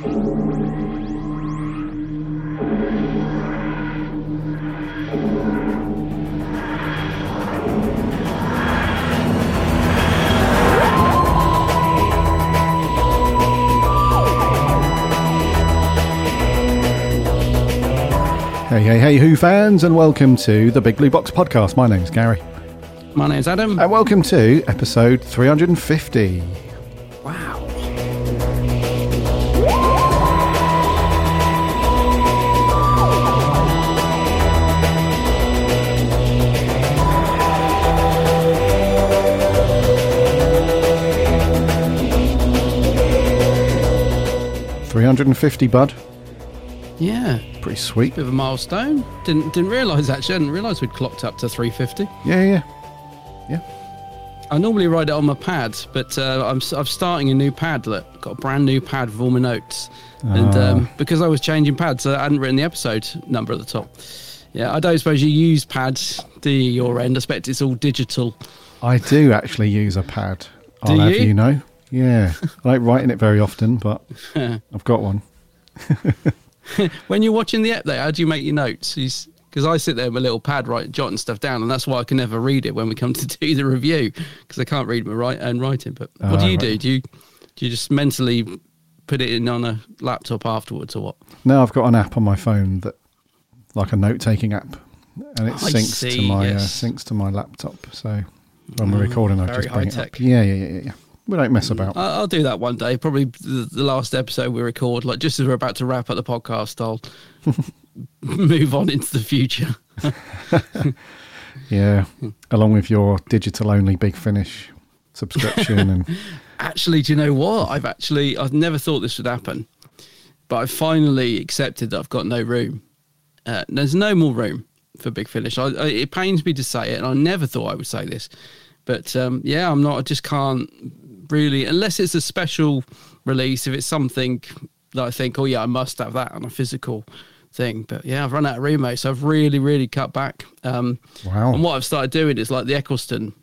Hey, hey, hey, Who fans, and welcome to the Big Blue Box podcast. My name's Gary, My name's Adam. and welcome to episode 350. 350 bud. Yeah. Pretty sweet. Bit of a milestone. Didn't didn't realise actually. I didn't realise we'd clocked up to 350. Yeah, yeah, yeah. I normally ride it on my pad, but uh, I'm I'm starting a new padlet. Got a brand new pad with all my notes, and ah. um, because I was changing pads, I hadn't written the episode number at the top. Yeah, I don't suppose you use pads, do you, your end? I expect it's all digital. I do actually use a pad. I'll do have you? you know. Yeah, I like writing it very often, but I've got one. When you're watching the app, there, how do you make your notes? Because I sit there with a little pad, right, jotting stuff down, and that's why I can never read it when we come to do the review because I can't read my write and writing. But what do Ah, you right. do? Do you do you just mentally put it in on a laptop afterwards, or what? No, I've got an app on my phone that, like a note-taking app, and it I syncs to my yes. uh, syncs to my laptop. So when we're recording, I just bring it high-tech. up. Yeah, yeah, yeah, yeah. We don't mess about. I- I'll do that one day. Probably the, last episode we record, like just as we're about to wrap up the podcast, I'll move on into the future. Yeah, along with your digital-only Big Finish subscription and Actually, do you know what? I've actually I've never thought this would happen, but I've finally accepted that I've got no room. Uh, there's no more room for Big Finish. I, I, it pains me to say it, and I never thought I would say this, but um, yeah, I'm not. I just can't really, unless it's a special release. If it's something that I think, oh yeah, I must have that on a physical thing. But yeah, I've run out of mate. So I've really, really cut back. Um, wow. and what I've started doing is like the Eccleston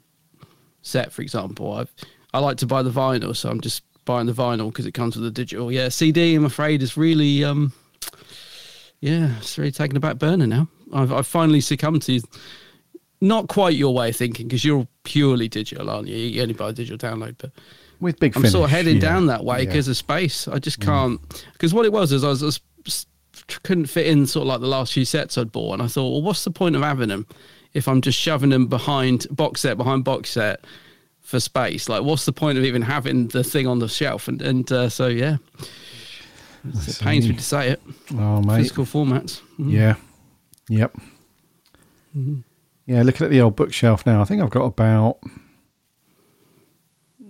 set, for example. I've, I like to buy the vinyl, so I'm just buying the vinyl because it comes with the digital. Yeah, CD, I'm afraid, is really, um, yeah, it's really taking a back burner now. I've, I've finally succumbed to not quite your way of thinking because you're purely digital, aren't you? You only buy a digital download, but with Big I'm Finish, sort of heading yeah. down that way Yeah. because of space. I just can't. Because what it was is I was, I was couldn't fit in sort of like the last few sets I'd bought, and I thought, well, what's the point of having them if I'm just shoving them behind box set behind box set for space? Like, what's the point of even having the thing on the shelf? And and uh, so yeah, it pains me to say it. Oh, mate. Physical formats. Mm. Yeah. Yep. Mm-hmm. Yeah, looking at the old bookshelf now, I think I've got about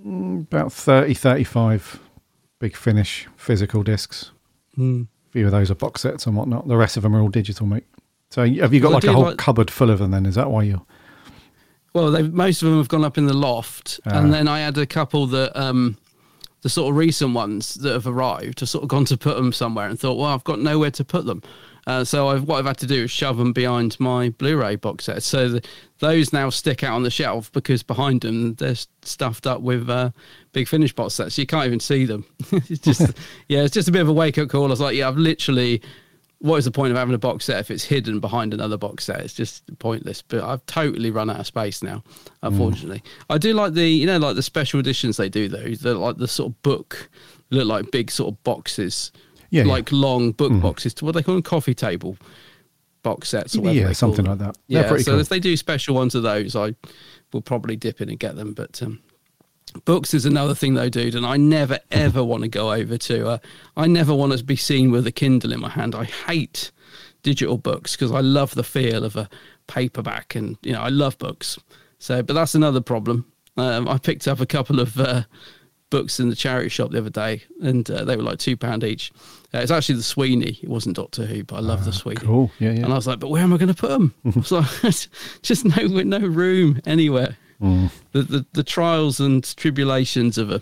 mm, about 30, 35 big finish physical discs. Mm. A few of those are box sets and whatnot. The rest of them are all digital, mate. So have you got Well, like a whole like- cupboard full of them then? Is that why you're... Well, most of them have gone up in the loft, Ah. and then I had a couple that um, the sort of recent ones that have arrived. I've sort of gone to put them somewhere and thought, well, I've got nowhere to put them. Uh, so I've, what I've had to do is shove them behind my Blu-ray box set. So the, those now stick out on the shelf because behind them they're stuffed up with uh, big finish box sets. You can't even see them. it's just yeah, it's just a bit of a wake-up call. I was like, yeah, I've literally what is the point of having a box set if it's hidden behind another box set? It's just pointless. But I've totally run out of space now, unfortunately. I do like the, you know, like the special editions they do though. They're like the sort of book, look like big sort of boxes, Yeah, yeah. like long book boxes. To what they call them, coffee table box sets or whatever. Yeah, something them. like that. They're Yeah, pretty so cool. if they do special ones of those, I will probably dip in and get them. But um, books is another thing though, dude. And I never ever want to go over to. Uh, I never want to be seen with a Kindle in my hand. I hate digital books because I love the feel of a paperback, and you know I love books. So, but that's another problem. Um, I picked up a couple of uh, books in the charity shop the other day, and uh, they were like two pound each. Uh, it's actually the Sweeney. It wasn't Doctor Who, but I love the Sweeney. Ah, Cool. Yeah, yeah. And I was like, but where am I going to put them? so just no no room anywhere. Mm. The, the the trials and tribulations of a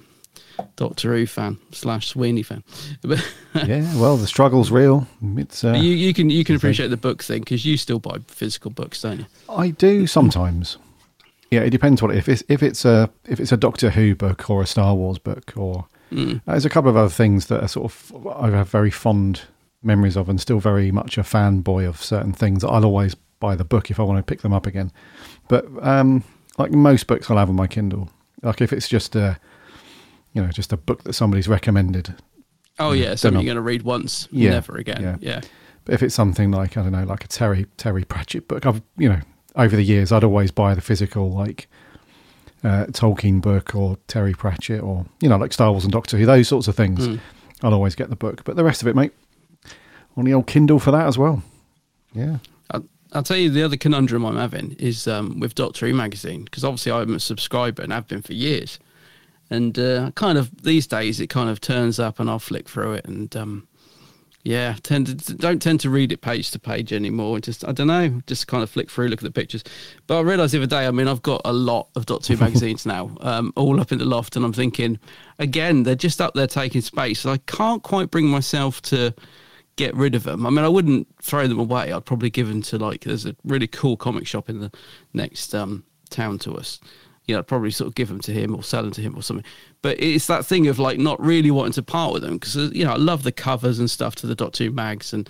Doctor Who fan slash Sweeney fan. Yeah, well, the struggle's real. It's uh, you you can you can appreciate the book thing because you still buy physical books, don't you? I do sometimes. Yeah, it depends what if it's if it's a if it's a Doctor Who book or a Star Wars book or Mm. There's a couple of other things that are sort of I have very fond memories of, and still very much a fanboy of certain things. I'll always buy the book if I want to pick them up again. But um, like most books, I'll have on my Kindle. Like if it's just a, you know, just a book that somebody's recommended. Oh Yeah, something you're going to read once, Yeah, never again. yeah. Yeah. But if it's something like I don't know, like a Terry Terry Pratchett book, I've you know over the years I'd always buy the physical like uh, Tolkien book or Terry Pratchett or you know like Star Wars and Doctor Who those sorts of things. Mm. I'll always get the book, but the rest of it, mate, on the old Kindle for that as well. Yeah, I'll, I'll tell you the other conundrum I'm having is um, with Doctor Who magazine because obviously I'm a subscriber and have been for years, and uh, kind of these days it kind of turns up and I'll flick through it and um, yeah, tend to, don't tend to read it page to page anymore. Just I don't know, just kind of flick through, look at the pictures. But I realised the other day, I mean, I've got a lot of Doctor Who magazines now, um, all up in the loft, and I'm thinking, again, they're just up there taking space. And I can't quite bring myself to get rid of them. I mean, I wouldn't throw them away. I'd probably give them to like there's a really cool comic shop in the next um, town to us. You know, I'd probably sort of give them to him or sell them to him or something. But it's that thing of like not really wanting to part with them because uh, you know I love the covers and stuff to the Doctor Who mags and.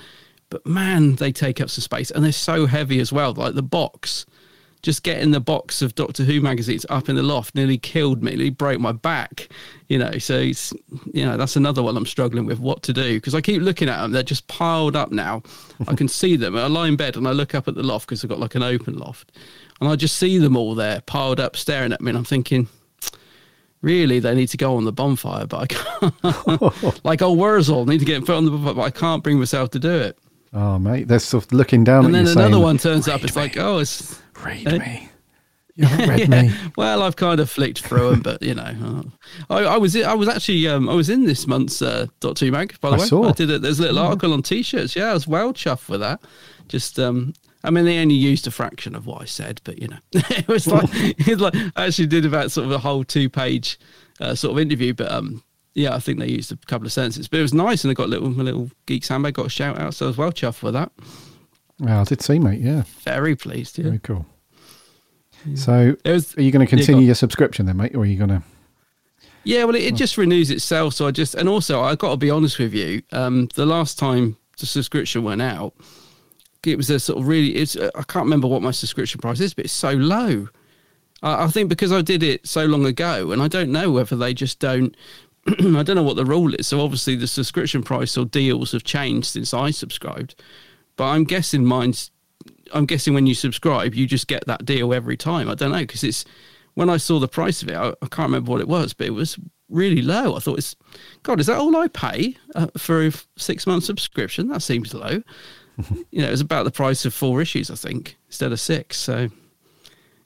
But man, they take up some space and they're so heavy as well. Like the box, just getting the box of Doctor Who magazines up in the loft nearly killed me, nearly broke my back. You know, so it's, you know that's another one I'm struggling with what to do because I keep looking at them. They're just piled up now. I can see them. I lie in bed and I look up at the loft because I've got like an open loft, and I just see them all there piled up, staring at me. And I'm thinking, really, they need to go on the bonfire, but I can't. like old Worzel need to get put on the bonfire, but I can't bring myself to do it. oh mate, they're sort of looking down And then another saying, one turns up. It's me, like, oh, it's read eh? me. You haven't read me. Well, I've kind of flicked through them, but you know, uh, I, I was I was actually um, I was in this month's uh, Doctor Who mag. By the I way, saw. I did it. There's a little article on T-shirts. Yeah, I was well chuffed with that. Just um, I mean, they only used a fraction of what I said, but you know, it was like it's like I actually did about sort of a whole two page uh, sort of interview, but um. Yeah, I think they used a couple of sentences, but it was nice, and I got a little, my little geeks handbag, got a shout out, so I was well chuffed with that. Well, I did see, mate. Yeah, Very pleased. Yeah, very cool. So, it was are you going to continue on. your subscription then, mate, or are you going to? Yeah, well, it, it just renews itself. So I just, and also, I got to be honest with you. Um, the last time the subscription went out, it was a sort of really. It's I can't remember what my subscription price is, but it's so low. I, I think because I did it so long ago, and I don't know whether they just don't. I don't know what the rule is. So obviously, the subscription price or deals have changed since I subscribed. But I'm guessing mine's. I'm guessing when you subscribe, you just get that deal every time. I don't know because it's when I saw the price of it, I, I can't remember what it was, but it was really low. I thought, it's God, is that all I pay uh, for a six month subscription? That seems low. You know, it was about the price of four issues, I think, instead of six. So,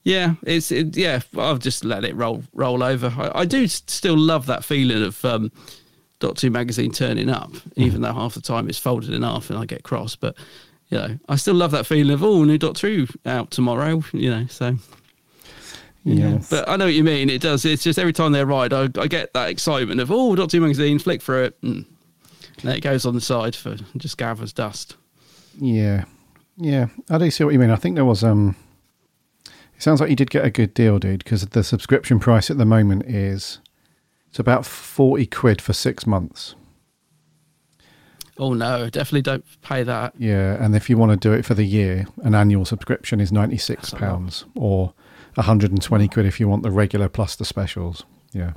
yeah, it's it, yeah. I've just let it roll roll over. I, I do still love that feeling of um, Doctor Who magazine turning up, even though half the time it's folded in half and I get cross. But you know, I still love that feeling of oh, new Dot Two out tomorrow. You know, so. Yeah, Yes. but I know what you mean. It does. It's just every time they ride, I, I get that excitement of oh, Doctor Who magazine, flick through it, and then it goes on the side for just gathers dust. Yeah, yeah. I do see what you mean. I think there was um. It sounds like you did get a good deal, dude, because the subscription price at the moment is it's about forty quid for six months. Oh no, definitely don't pay that. Yeah, and if you want to do it for the year, an annual subscription is ninety six That's a lot. pounds, or hundred and twenty quid if you want the regular plus the specials. Yeah,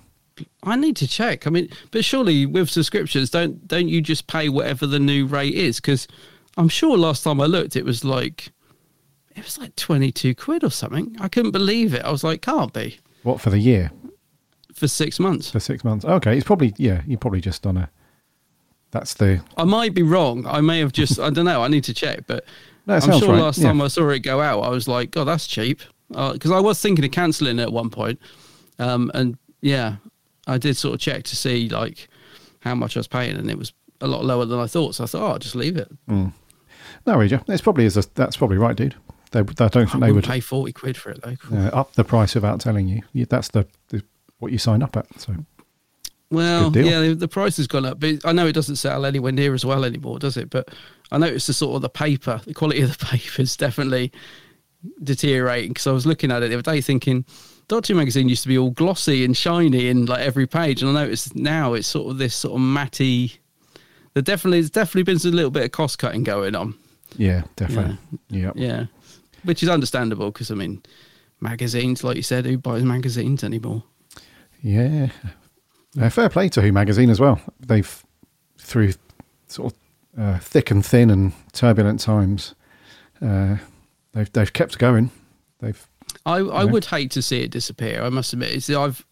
I need to check. I mean, but surely with subscriptions, don't don't you just pay whatever the new rate is? Because I'm sure last time I looked, it was like it was like twenty two quid or something. I couldn't believe it. I was like, can't be what for the year for six months. for six months? Okay, it's probably yeah. You're probably just on a. That's the I might be wrong. I may have just I don't know. I need to check, but No, I'm sure right, last yeah. time I saw it go out, I was like, "God, that's cheap," because I was thinking of cancelling it at one point. Um, and yeah, I did sort of check to see like how much I was paying, and it was a lot lower than I thought. So I thought, "Oh, I'll just leave it." No, Regia. It's probably is. A, that's probably right, dude. They, I don't think they wouldn't pay forty quid for it though. uh, up the price without telling you. that's the, the what you signed up at. So Well, yeah, the, the price has gone up, but I know it doesn't sell anywhere near as well anymore, does it? But I noticed the sort of the paper, the quality of the paper is definitely deteriorating. Because I was looking at it the other day, thinking Doctor magazine used to be all glossy and shiny in like every page, and I noticed now it's sort of this sort of matty. There definitely, there's definitely been a little bit of cost cutting going on. Yeah, definitely. Yeah. Yeah, which is understandable because I mean, magazines, like you said, who buys magazines anymore? Yeah. Uh, fair play to Who magazine as well. They've through sort of uh, thick and thin and turbulent times. Uh, they've they've kept going. They've. I I would hate to see it disappear. I must admit, it's, I've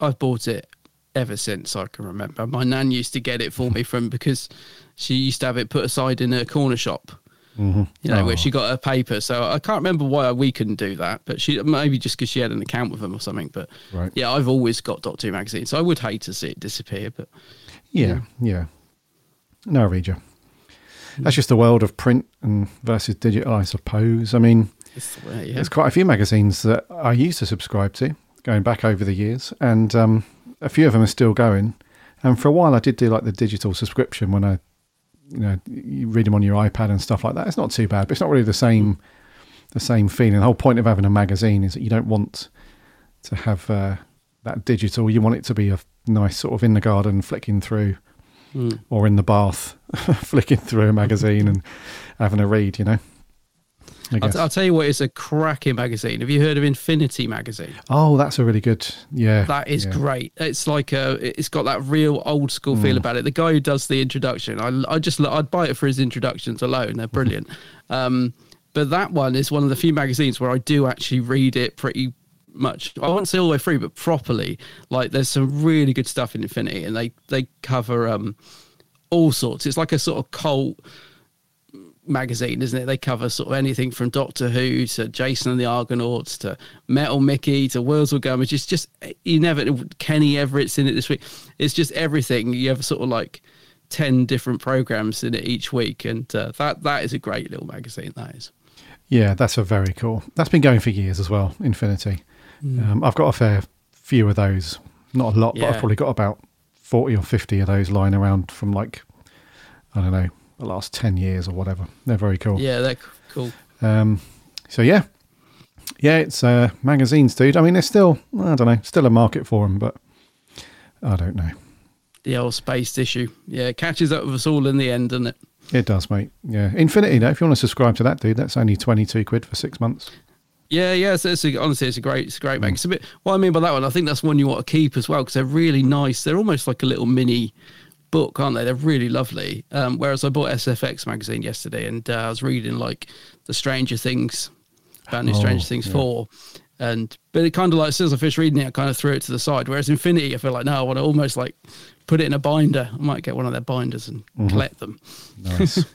I've bought it ever since I can remember. My nan used to get it for me from because she used to have it put aside in a corner shop. Mm-hmm. You know, Oh. where she got her paper. So I can't remember why we couldn't do that, but she maybe just because she had an account with them or something. But Right. yeah, I've always got Doctor Who magazine, so I would hate to see it disappear. But Yeah, yeah. No, I read you. That's just the world of print and versus digital, I suppose. I mean, it's way, yeah. there's quite a few magazines that I used to subscribe to, going back over the years, and um, a few of them are still going. And for a while, I did do like the digital subscription when I, you know, you read them on your iPad and stuff like that. It's not too bad, but it's not really the same, the same feeling. The whole point of having a magazine is that you don't want to have uh, that digital. You want it to be a nice sort of in the garden, flicking through Mm. or in the bath, flicking through a magazine and having a read, you know. I'll, guess. I'll tell you what, it's a cracking magazine. Have you heard of Infinity magazine? oh, that's a really good, yeah. That is yeah. great. It's like a, it's got that real old school Mm. feel about it. The guy who does the introduction, I, I just, I'd buy it for his introductions alone. They're brilliant. um, but that one is one of the few magazines where I do actually read it pretty much. I won't say all the way through, but properly. Like there's some really good stuff in Infinity, and they they cover um all sorts. It's like a sort of cult magazine, isn't it? They cover sort of anything from Doctor Who to Jason and the Argonauts to Metal Mickey to Worzel Gummidge. It's just, just you never Kenny Everett's in it this week. It's just everything. You have sort of like ten different programs in it each week, and uh, that that is a great little magazine. That is. Yeah, that's a very cool. That's been going for years as well. Infinity. Um, I've got a fair few of those. Not a lot, but I've Mm. Probably got about forty or fifty of those lying around from like I don't know the last ten years or whatever. They're very cool. Yeah, they're cool. Um, so yeah, yeah, it's uh, magazines, dude. I mean, there's still I don't know, still a market for them, but I don't know. The old space issue. Yeah, it catches up with us all in the end, doesn't it? It does, mate. Yeah, Infinity. Though, if you want to subscribe to that, dude, that's only twenty two quid for six months. Yeah, yeah. It's, it's a, honestly, it's a great, it's a great mag. It's a bit. What I mean by that one, I think that's one you want to keep as well because they're really nice. They're almost like a little mini book, aren't they? They're really lovely. Um, whereas I bought SFX magazine yesterday and uh, I was reading like the Stranger Things, about new Oh, Stranger Things yeah. four, and but it kind of like as soon as I finished reading it, I kind of threw it to the side. Whereas Infinity, I feel like no, I want to almost like put it in a binder. I might get one of their binders and collect them. Nice.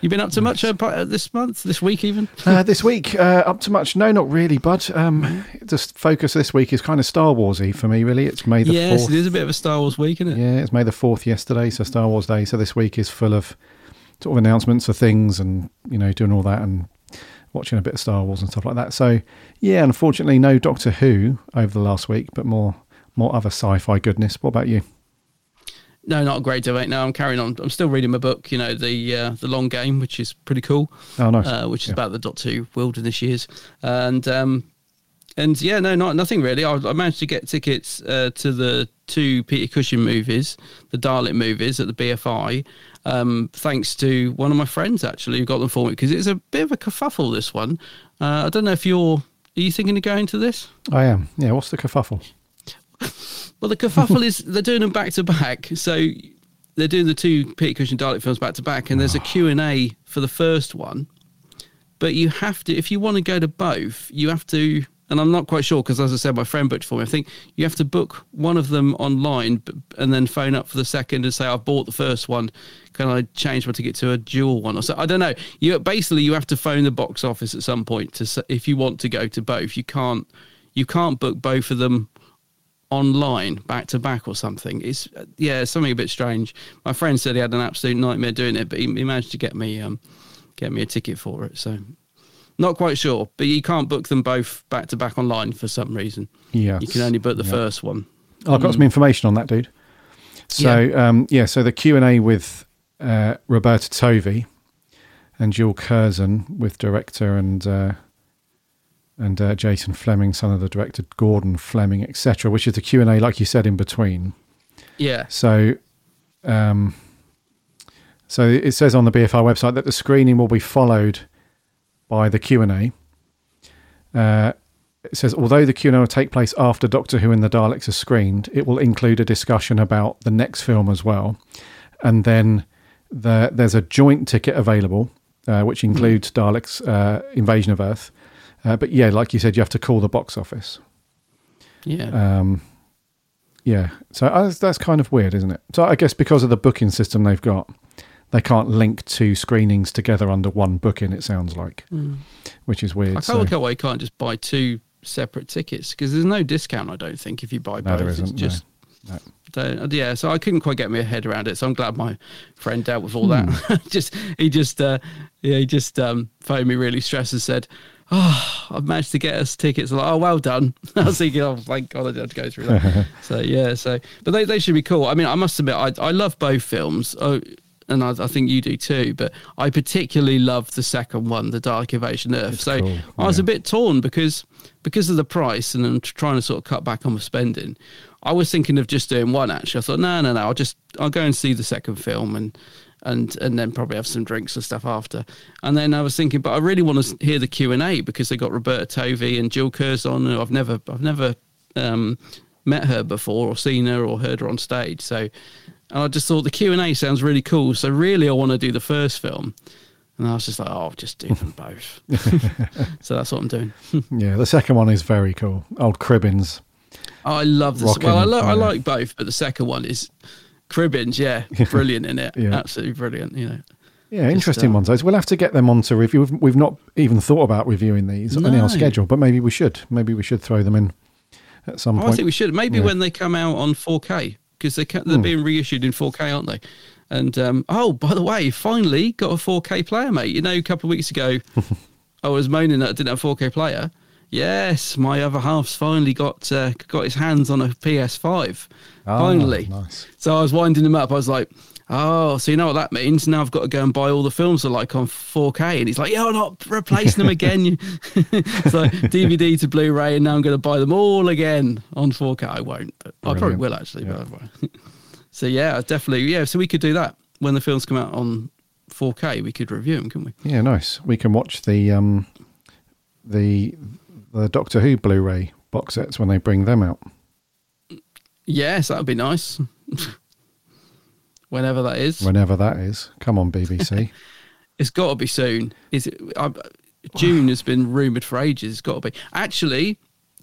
You been up to much uh, this month, this week even? uh, this week, uh, up to much? No, not really, bud. Um, just focus this week is kind of Star Warsy for me. Really, it's May the yes, fourth. it is a bit of a Star Wars week, isn't it? Yeah, it's May the fourth yesterday, so Star Wars Day. So this week is full of sort of announcements of things, and you know, doing all that and watching a bit of Star Wars and stuff like that. So yeah, unfortunately, no Doctor Who over the last week, but more more other sci-fi goodness. What about you? No, not a great debate. No, I'm carrying on. I'm still reading my book. You know, the uh, the long game, which is pretty cool. Oh, nice. Uh, which is Yeah. about the Doctor Who wilderness years, and um, and yeah, no, not nothing really. I, I managed to get tickets uh, to the two Peter Cushing movies, the Dalek movies at the BFI, um, thanks to one of my friends actually who got them for me because it's a bit of a kerfuffle. This one, uh, I don't know if you're. Are you thinking of going to this? I am. Yeah. What's the kerfuffle? Well, the kerfuffle is they're doing them back to back. So they're doing the two Peter Cushing Dalek films back to back, and there's a ah. Q and A for the first one. But you have to, if you want to go to both, you have to. And I'm not quite sure because, as I said, my friend booked for me. I think you have to book one of them online and then phone up for the second and say, "I've bought the first one. Can I change my ticket to a dual one?" Or so I don't know. You basically you have to phone the box office at some point to if you want to go to both. You can't you can't book both of them online back to back or something. It's yeah, something a bit strange. My friend said he had an absolute nightmare doing it, but he, he managed to get me um get me a ticket for it. So not quite sure, but you can't book them both back to back online for some reason. Yeah. You can only book the Yeah. first one. Oh, I've got some information on that, dude. So yeah, um, yeah so the Q and A with uh, Roberta Tovey and Jill Curzon with director and uh, and uh, Jason Flemyng, son of the director Gordon Flemyng, etc., which is the Q and A, like you said, in between. Yeah. So, um, so it says on the BFI website that the screening will be followed by the Q and A. Uh, it says although the Q and A will take place after Doctor Who and the Daleks are screened, it will include a discussion about the next film as well, and then the, there's a joint ticket available, uh, which includes Daleks' uh, Invasion of Earth. Uh, but yeah, like you said, you have to call the box office. Yeah. Um, yeah, so uh, that's, kind of weird, isn't it? So I guess because of the booking system they've got, they can't link two screenings together under one booking. It sounds like, which is weird. I so- can't work out why you can't just buy two separate tickets because there's no discount. I don't think if you buy No, both. there It's isn't, no. just No. don't- yeah. So I couldn't quite get my head around it. So I'm glad my friend dealt with all Hmm. that. just he just uh, yeah he just um, phoned me really stressed and said. Oh, I've managed to get us tickets. I'm like, oh, well done. I was thinking, oh, thank God I did go through that. so yeah, so but they, they should be cool. I mean, I must admit, I I love both films. Oh, and I, I think you do too. But I particularly love the second one, the Dark Invasion Earth. So cool, I was a bit torn because because of the price, and I'm trying to sort of cut back on my spending. I was thinking of just doing one. Actually, I thought, no, no, no. I'll just I'll go and see the second film and. And and then probably have some drinks and stuff after. And then I was thinking, but I really want to hear the Q and A because they got Roberta Tovey and Jill Curzon. who I've never I've never um, met her before or seen her or heard her on stage. So and I just thought the Q and A sounds really cool. So really, I want to do the first film. And I was just like, oh, I'll just do them both. so that's what I'm doing. yeah, the second one is very cool. Old Cribbins. Oh, I love this. Rocking, Well, I, lo- I like both, but the second one is Cribbins. Yeah, brilliant in it. Yeah. Absolutely brilliant. You know. Yeah, interesting uh, ones. Those we'll have to get them on to review. We've, we've not even thought about reviewing these on No. our schedule, but maybe we should. Maybe we should throw them in at some Oh, I think we should. Maybe Yeah. when they come out on 4K, because they they're Hmm. being reissued in 4K, aren't they? And um, oh, by the way, finally got a 4K player, mate. You know, a couple of weeks ago, I was moaning that I didn't have a 4K player. Yes, my other half's finally got uh, got his hands on a PS5. Ah, finally. nice. So I was winding him up. I was like, "Oh, so you know what that means? Now I've got to go and buy all the films I like on 4K." And he's like, "Yeah, I'm not replacing them again." So DVD to Blu-ray, and now I'm going to buy them all again on 4K. I won't, but I probably will actually. Yeah. But so yeah, definitely. Yeah, so we could do that when the films come out on 4K. We could review them, couldn't we? Yeah, nice. We can watch the um, the the Doctor Who Blu-ray box sets when they bring them out. Yes, that would be nice. Whenever that is. Whenever that is. Come on, BBC. It's got to be soon. Is it? I, June has been rumored for ages. It's got to be. Actually,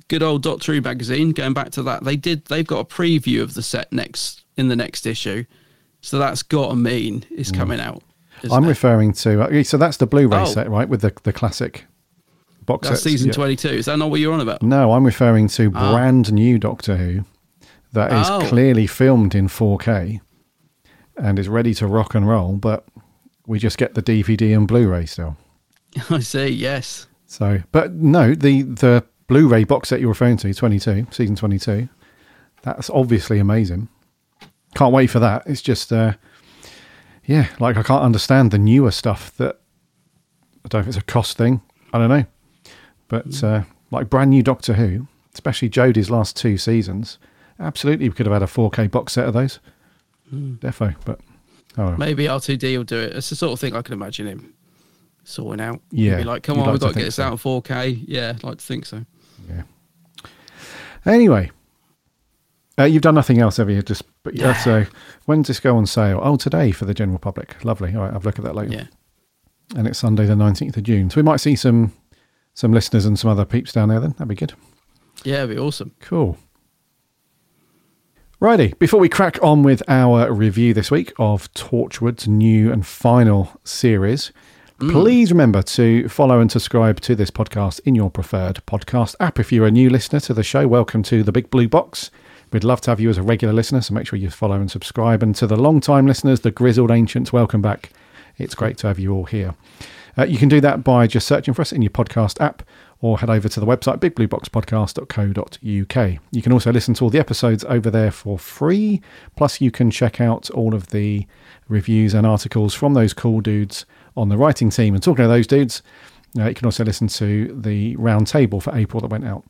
good old Doctor Who magazine. Going back to that, they did. They've got a preview of the set next in the next issue, so that's got to mean it's mm. coming out. I'm it? referring to. Uh, so that's the Blu-ray Oh. set, right? With the the classic box That's sets. season Yeah. 22. Is that not what you're on about? No, I'm referring to Ah. brand new Doctor Who that is Oh. clearly filmed in 4K and is ready to rock and roll, but we just get the DVD and Blu-ray still. I see. Yes. So, but no, the the Blu-ray box set you're referring to, 22, season 22, that's obviously amazing. Can't wait for that. It's just, uh, yeah, like I can't understand the newer stuff that I don't know if it's a cost thing. I don't know, but uh, like brand new Doctor Who, especially Jodie's last two seasons, absolutely we could have had a 4K box set of those. Defo, but oh, well. Maybe RTD will do it. It's the sort of thing I can imagine him sorting out. Yeah, be like, come you'd on, like we've got to get this so. out in 4K. Yeah, I'd like to think so. Yeah. Anyway, uh, you've done nothing else, have you? Just but yeah. So when does this go on sale? Oh, today for the general public. Lovely. All right, I'll look at that later. Yeah. And it's Sunday the nineteenth of June, so we might see some some listeners and some other peeps down there. Then that'd be good. Yeah, it'd be awesome. Cool. Righty, before we crack on with our review this week of Torchwood's new and final series, mm. please remember to follow and subscribe to this podcast in your preferred podcast app. If you're a new listener to the show, welcome to the Big Blue Box. We'd love to have you as a regular listener, so make sure you follow and subscribe. And to the long time listeners, the grizzled ancients, welcome back. It's great to have you all here. Uh, you can do that by just searching for us in your podcast app or head over to the website bigblueboxpodcast.co.uk. You can also listen to all the episodes over there for free. Plus, you can check out all of the reviews and articles from those cool dudes on the writing team. And talking to those dudes, Uh, you can also listen to the round table for April that went out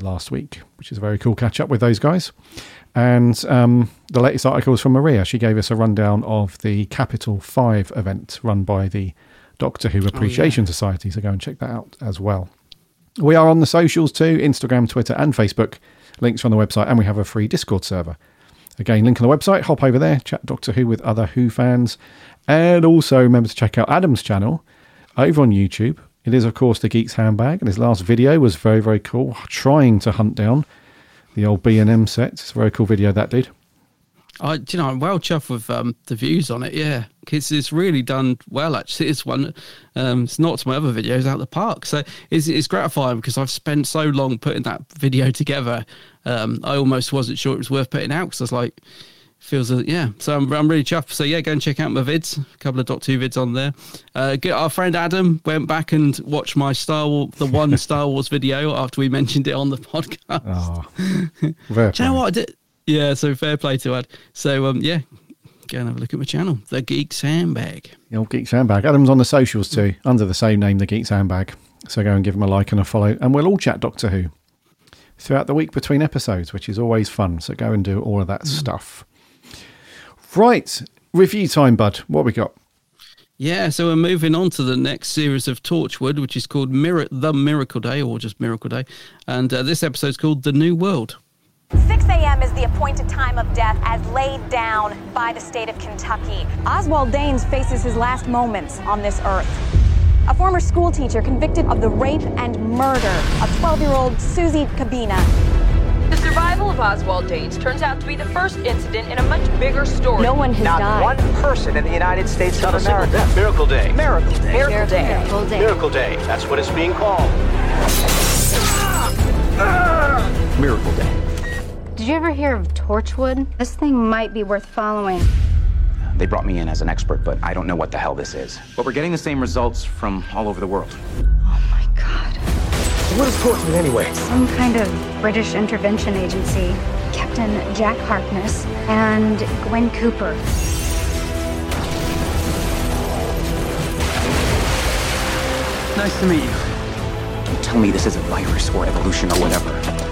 last week, which is a very cool catch up with those guys. And um, the latest article was from Maria. She gave us a rundown of the Capital 5 event run by the Doctor Who Appreciation oh, yeah. Society. So go and check that out as well. We are on the socials too Instagram, Twitter, and Facebook. Links on the website, and we have a free Discord server. Again, link on the website. Hop over there, chat Doctor Who with other Who fans. And also remember to check out Adam's channel over on YouTube. It is, of course, the Geek's Handbag, and his last video was very, very cool. Trying to hunt down the old B and M sets. It's a very cool video that did. I, you know, I'm well chuffed with um, the views on it. Yeah, it's it's really done well. Actually, it's one. Um, it's not my other videos out the park, so it's it's gratifying because I've spent so long putting that video together. Um, I almost wasn't sure it was worth putting out because I was like, feels a, yeah. So I'm, I'm really chuffed. So yeah, go and check out my vids. A couple of dot two vids on there. Uh, get, our friend Adam went back and watched my Star Wars, the one Star Wars video after we mentioned it on the podcast. Oh, Do you know what? I did? Yeah, so fair play to Ad. So um, yeah, go and have a look at my channel, The Geek's Handbag. The old Geek's Handbag. Adam's on the socials too, under the same name, The Geek's Handbag. So go and give him a like and a follow, and we'll all chat Doctor Who throughout the week between episodes, which is always fun. So go and do all of that mm. stuff. Right, review time, bud. What we got? Yeah, so we're moving on to the next series of Torchwood, which is called Mir- The Miracle Day, or just Miracle Day. And uh, this episode is called The New World. 6 a.m. is the appointed time of death as laid down by the state of Kentucky. Oswald Danes faces his last moments on this earth. A former schoolteacher convicted of the rape and murder of 12 year old Suzie Cabina. The survival of Oswald Danes turns out to be the first incident in a much bigger story. No one has Not died. one person in the United States of America. Miracle Day. Miracle Day. Miracle Day. Miracle Day. Miracle Day. That's what it's being called. Miracle Day. Did you ever hear of Torchwood? This thing might be worth following. They brought me in as an expert, but I don't know what the hell this is. But we're getting the same results from all over the world. Oh my god. What is Torchwood anyway? Some kind of British intervention agency. Captain Jack Harkness and Gwen Cooper. Nice to meet you. Don't tell me this is a virus or evolution or whatever.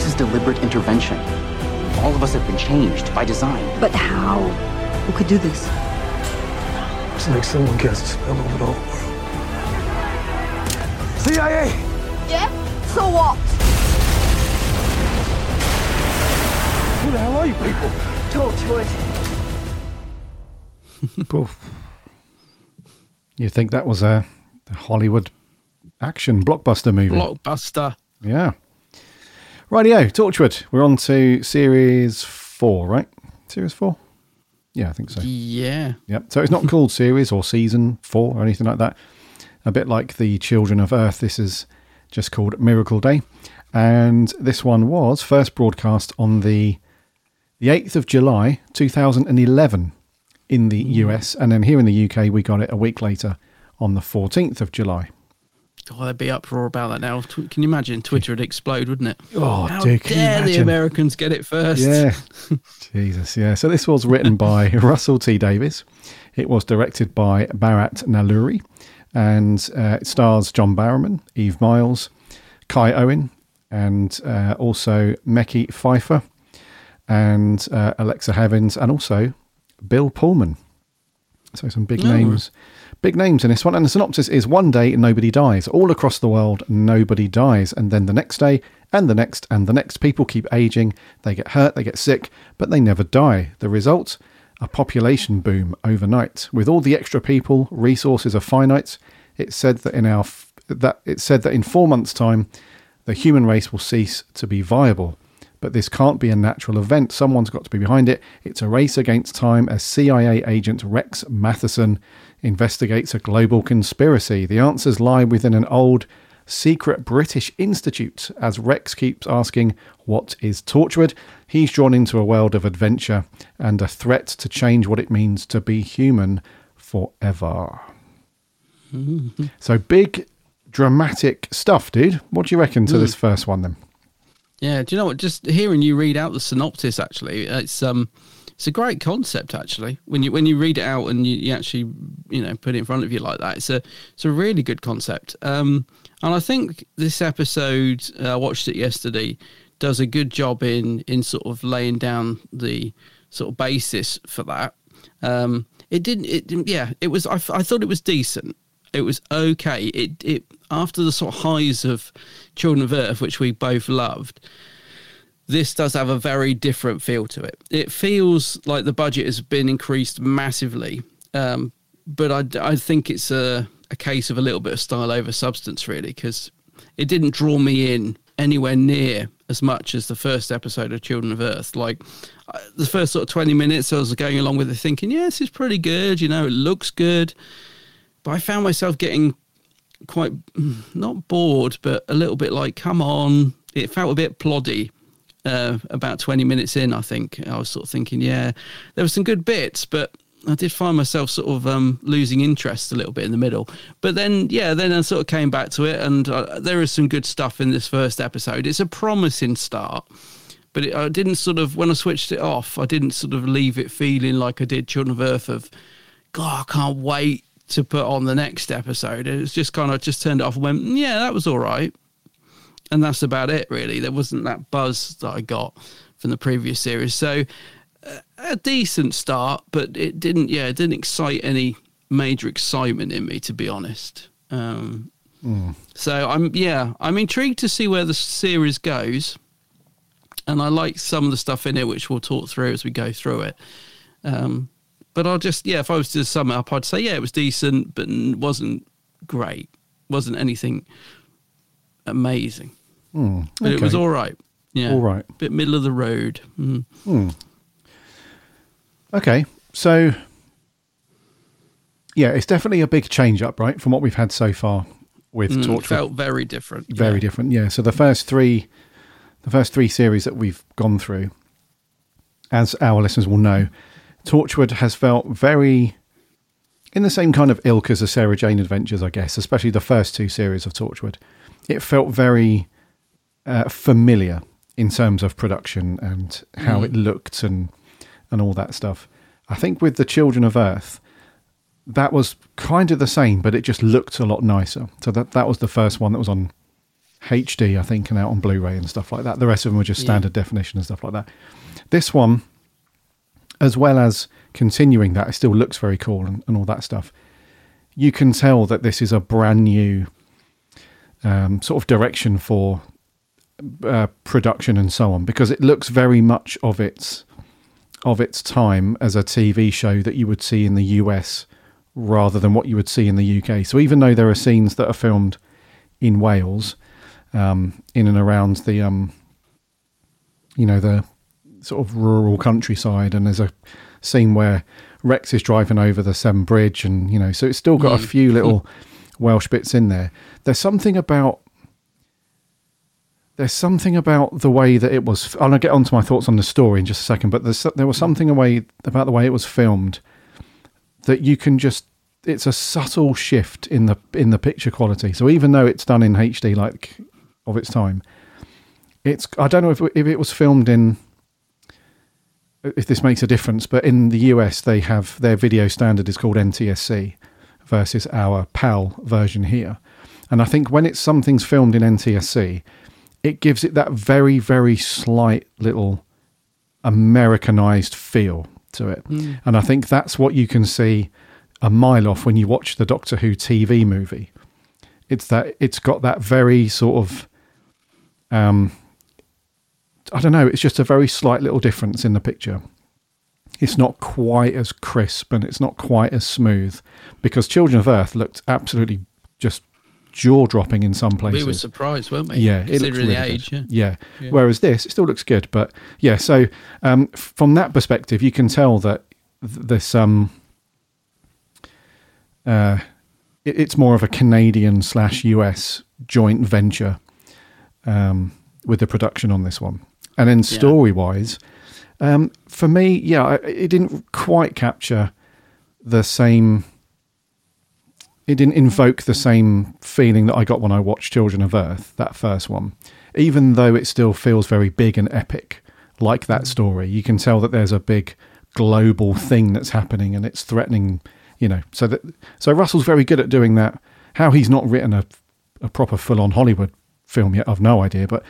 This is deliberate intervention. All of us have been changed by design. But how? Who could do this? It's like someone casts a spell over the whole world. CIA! Yeah? So what? Who the hell are you people? Torchwood. you think that was a Hollywood action blockbuster movie? Blockbuster. Yeah. Rightio, Torchwood. We're on to series four, right? Series four? Yeah, I think so. Yeah. Yep. So it's not called series or season four or anything like that. A bit like the Children of Earth, this is just called Miracle Day. And this one was first broadcast on the the 8th of July 2011 in the mm. US. And then here in the UK, we got it a week later on the 14th of July. Oh, there'd be uproar about that now. Can you imagine? Twitter would explode, wouldn't it? Oh, How dude, dare the Americans get it first? Yeah. Jesus, yeah. So this was written by Russell T Davies. It was directed by Bharat Nalluri, and uh, it stars John Barrowman, Eve Myles, Kai Owen, and uh, also Mekhi Phifer, and uh, Alexa Havins, and also Bill Pullman. So some big oh. names Big names in this one. And the synopsis is one day nobody dies. All across the world, nobody dies. And then the next day, and the next, and the next, people keep aging. They get hurt, they get sick, but they never die. The result? A population boom overnight. With all the extra people, resources are finite. It's said that in our that it's said that in four months' time, the human race will cease to be viable. But this can't be a natural event. Someone's got to be behind it. It's a race against time as CIA agent Rex Matheson investigates a global conspiracy. The answers lie within an old, secret British institute as Rex keeps asking, What is Torchwood? He's drawn into a world of adventure and a threat to change what it means to be human forever. Mm-hmm. So big, dramatic stuff, dude. What do you reckon to mm. this first one then? Yeah, do you know what? Just hearing you read out the synopsis, actually, it's um, it's a great concept actually when you when you read it out and you, you actually you know put it in front of you like that. It's a it's a really good concept. Um, and I think this episode, uh, I watched it yesterday, does a good job in in sort of laying down the sort of basis for that. Um, it didn't. It yeah. It was. I, I thought it was decent. It was okay. It it after the sort of highs of Children of Earth, which we both loved. This does have a very different feel to it. It feels like the budget has been increased massively, um, but I, I think it's a, a case of a little bit of style over substance, really, because it didn't draw me in anywhere near as much as the first episode of Children of Earth. Like uh, the first sort of 20 minutes, I was going along with it thinking, yeah, this is pretty good. You know, it looks good. But I found myself getting quite, not bored, but a little bit like, come on. It felt a bit ploddy. Uh, about 20 minutes in, I think I was sort of thinking, yeah, there were some good bits, but I did find myself sort of um, losing interest a little bit in the middle. But then, yeah, then I sort of came back to it, and uh, there is some good stuff in this first episode. It's a promising start, but it, I didn't sort of, when I switched it off, I didn't sort of leave it feeling like I did Children of Earth of, God, I can't wait to put on the next episode. It's just kind of just turned it off and went, yeah, that was all right. And that's about it really. There wasn't that buzz that i got from the previous series. So uh, a decent start but it didn't yeah it didn't excite any major excitement in me to be honest. Um, mm. so i'm yeah i'm intrigued to see where the series goes. And i like some of the stuff in it which we'll talk through as we go through it. Um, but i'll just yeah if i was to sum it up i'd say yeah it was decent but wasn't great wasn't anything amazing Mm, okay. But it was all right. Yeah. All right. Bit middle of the road. Mm. Mm. Okay. So, yeah, it's definitely a big change up, right, from what we've had so far with mm. Felt very different. Very yeah. different. Yeah. So the first three, the first three series that we've gone through, as our listeners will know, Torchwood has felt very in the same kind of ilk as the Sarah Jane Adventures, I guess, especially the first two series of Torchwood. It felt very uh, familiar in terms of production and how mm. it looked and and all that stuff. I think with the Children of Earth, that was kind of the same, but it just looked a lot nicer. So that that was the first one that was on HD, I think, and out on Blu-ray and stuff like that. The rest of them were just standard yeah. definition and stuff like that. This one, as well as continuing that, it still looks very cool and, and all that stuff. You can tell that this is a brand new um, sort of direction for uh, production and so on because it looks very much of its of its time as a TV show that you would see in the US rather than what you would see in the UK. So even though there are scenes that are filmed in Wales, um, in and around the um, you know the sort of rural countryside, and there's a scene where Rex is driving over the Severn Bridge, and you know, so it's still got mm. a few little Welsh bits in there. There's something about there's something about the way that it was. I'll get onto my thoughts on the story in just a second, but there was something away about the way it was filmed that you can just. It's a subtle shift in the in the picture quality. So even though it's done in HD, like of its time, it's. I don't know if if it was filmed in. If this makes a difference, but in the US they have their video standard is called NTSC versus our PAL version here, and I think when it's something's filmed in NTSC it gives it that very, very slight little Americanized feel to it. Mm. And I think that's what you can see a mile off when you watch the Doctor Who TV movie. It's that it's got that very sort of um I don't know, it's just a very slight little difference in the picture. It's not quite as crisp and it's not quite as smooth because Children of Earth looked absolutely just jaw dropping in some places. We were surprised, weren't we? Yeah, it looks really age. Yeah. yeah. yeah. Whereas this, it still looks good, but yeah. So um, from that perspective, you can tell that th- this um, uh, it, it's more of a Canadian slash US joint venture um, with the production on this one, and then story wise, um, for me, yeah, it didn't quite capture the same it didn't invoke the same feeling that I got when I watched Children of Earth, that first one. Even though it still feels very big and epic, like that story, you can tell that there's a big global thing that's happening and it's threatening you know, so that so Russell's very good at doing that. How he's not written a a proper full on Hollywood film yet, I've no idea. But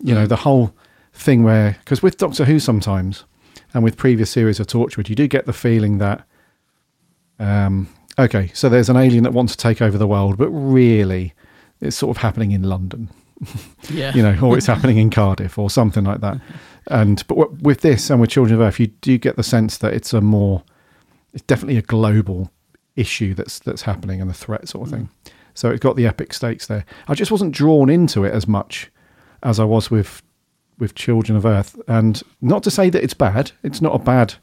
you know, the whole thing where because with Doctor Who sometimes and with previous series of Torchwood, you do get the feeling that um, okay, so there's an alien that wants to take over the world, but really, it's sort of happening in London. Yeah. you know, or it's happening in Cardiff or something like that. And but with this and with Children of Earth, you do get the sense that it's a more, it's definitely a global issue that's that's happening and the threat sort of thing. So it's got the epic stakes there. I just wasn't drawn into it as much as I was with with Children of Earth, and not to say that it's bad. It's not a bad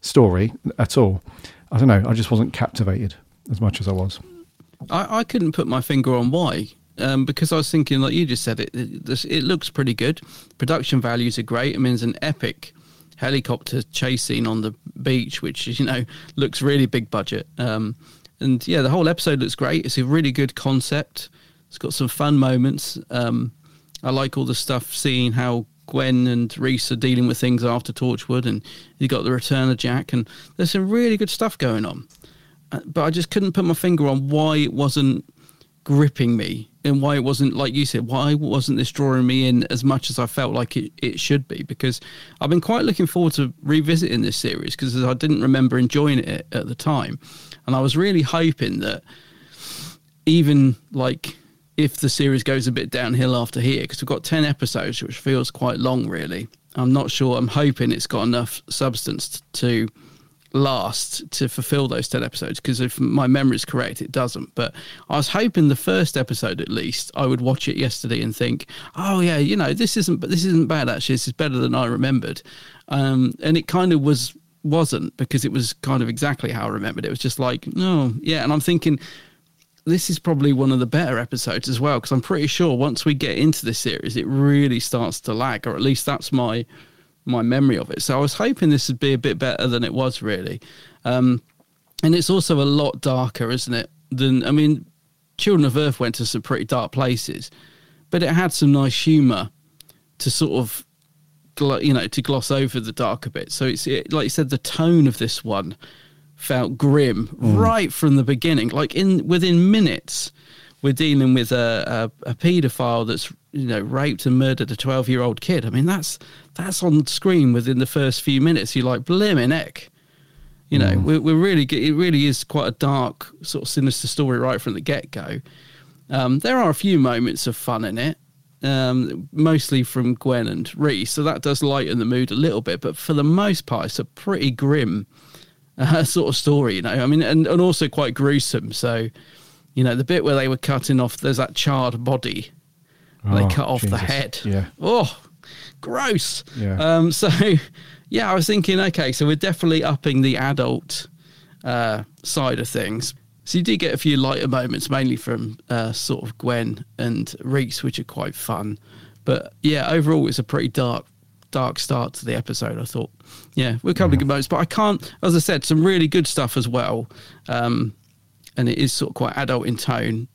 story at all. I don't know. I just wasn't captivated as much as I was. I, I couldn't put my finger on why. Um, because I was thinking, like you just said, it it, it looks pretty good. Production values are great. I mean, it's an epic helicopter chase scene on the beach, which you know looks really big budget. Um, and yeah, the whole episode looks great. It's a really good concept. It's got some fun moments. Um, I like all the stuff, seeing how Gwen and Rhys are dealing with things after Torchwood, and you got the return of Jack, and there's some really good stuff going on. Uh, But I just couldn't put my finger on why it wasn't gripping me and why it wasn't like you said why wasn't this drawing me in as much as i felt like it, it should be because i've been quite looking forward to revisiting this series because i didn't remember enjoying it at the time and i was really hoping that even like if the series goes a bit downhill after here because we've got 10 episodes which feels quite long really. I'm not sure i'm hoping it's got enough substance to last to fulfill those 10 episodes because if my memory is correct it doesn't. But i was hoping the first episode at least i would watch it yesterday and think oh yeah you know this isn't this isn't bad actually. This is better than i remembered. Um, and it kind of was wasn't because it was kind of exactly how i remembered. It was just like no yeah. And i'm thinking this is probably one of the better episodes as well because I'm pretty sure once we get into this series, it really starts to lag, or at least that's my my memory of it. So I was hoping this would be a bit better than it was really, um, and it's also a lot darker, isn't it? Than I mean, Children of Earth went to some pretty dark places, but it had some nice humour to sort of you know to gloss over the darker bit. So it's it, like you said, the tone of this one felt grim right from the beginning. Like in within minutes, we're dealing with a, a, a paedophile that's you know raped and murdered a twelve year old kid. I mean that's that's on screen within the first few minutes. You're like blimmin' heck. You know, we're, we're really it really is quite a dark sort of sinister story right from the get go. Um, there are a few moments of fun in it, um, mostly from Gwen and Rhys, so that does lighten the mood a little bit. But for the most part, it's a pretty grim uh, sort of story, you know. I mean, and, and also quite gruesome. So, you know, the bit where they were cutting off, there's that charred body. Oh, they cut off the head. Yeah. Oh, gross. Yeah. Um, so, yeah, I was thinking, okay, so we're definitely upping the adult uh, side of things. So you do get a few lighter moments, mainly from uh, sort of Gwen and Rhys, which are quite fun. But yeah, overall, it's a pretty dark, dark start to the episode. I thought, yeah, we're covering good moments, but I can't. As I said, some really good stuff as well, um, and it is sort of quite adult in tone.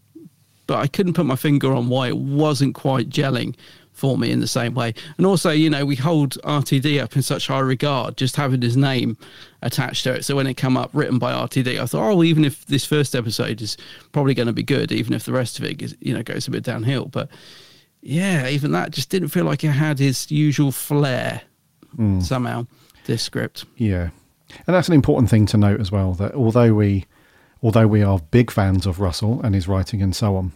But I couldn't put my finger on why it wasn't quite gelling for me in the same way. And also, you know, we hold RTD up in such high regard, just having his name attached to it. So when it come up written by RTD, I thought, oh, even if this first episode is probably going to be good, even if the rest of it is, you know, goes a bit downhill. But yeah, even that just didn't feel like it had his usual flair hmm. somehow. This script, Yeah, and that's an important thing to note as well. That although we, although we are big fans of Russell and his writing and so on,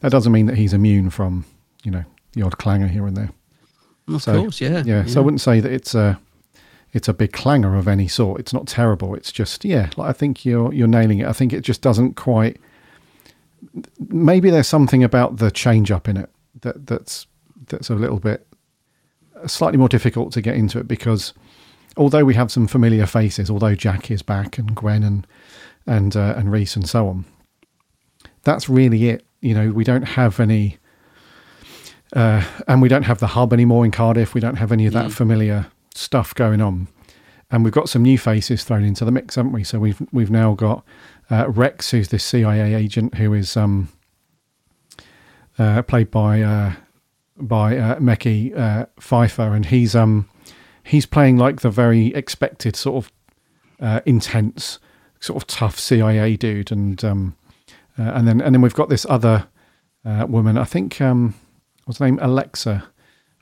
that doesn't mean that he's immune from you know the odd clanger here and there. of So, course, yeah, yeah. So I wouldn't say that it's a it's a big clanger of any sort. It's not terrible. It's just yeah. Like I think you're you're nailing it. I think it just doesn't quite. Maybe there's something about the change up in it that that's that's a little bit slightly more difficult to get into it because although we have some familiar faces, although Jack is back and Gwen and and uh, and Rhys and so on, that's really it. You know, we don't have any, uh, and we don't have the hub anymore in Cardiff. We don't have any of that familiar stuff going on, and we've got some new faces thrown into the mix, haven't we? So we've we've now got uh, Rex, who's this CIA agent who is um, uh, played by uh, by uh, Mekhi uh, Phifer, and he's um he's playing like the very expected sort of uh, intense sort of tough CIA dude, and um, uh, and then and then we've got this other uh, woman. I think um, what's her name? Alexa.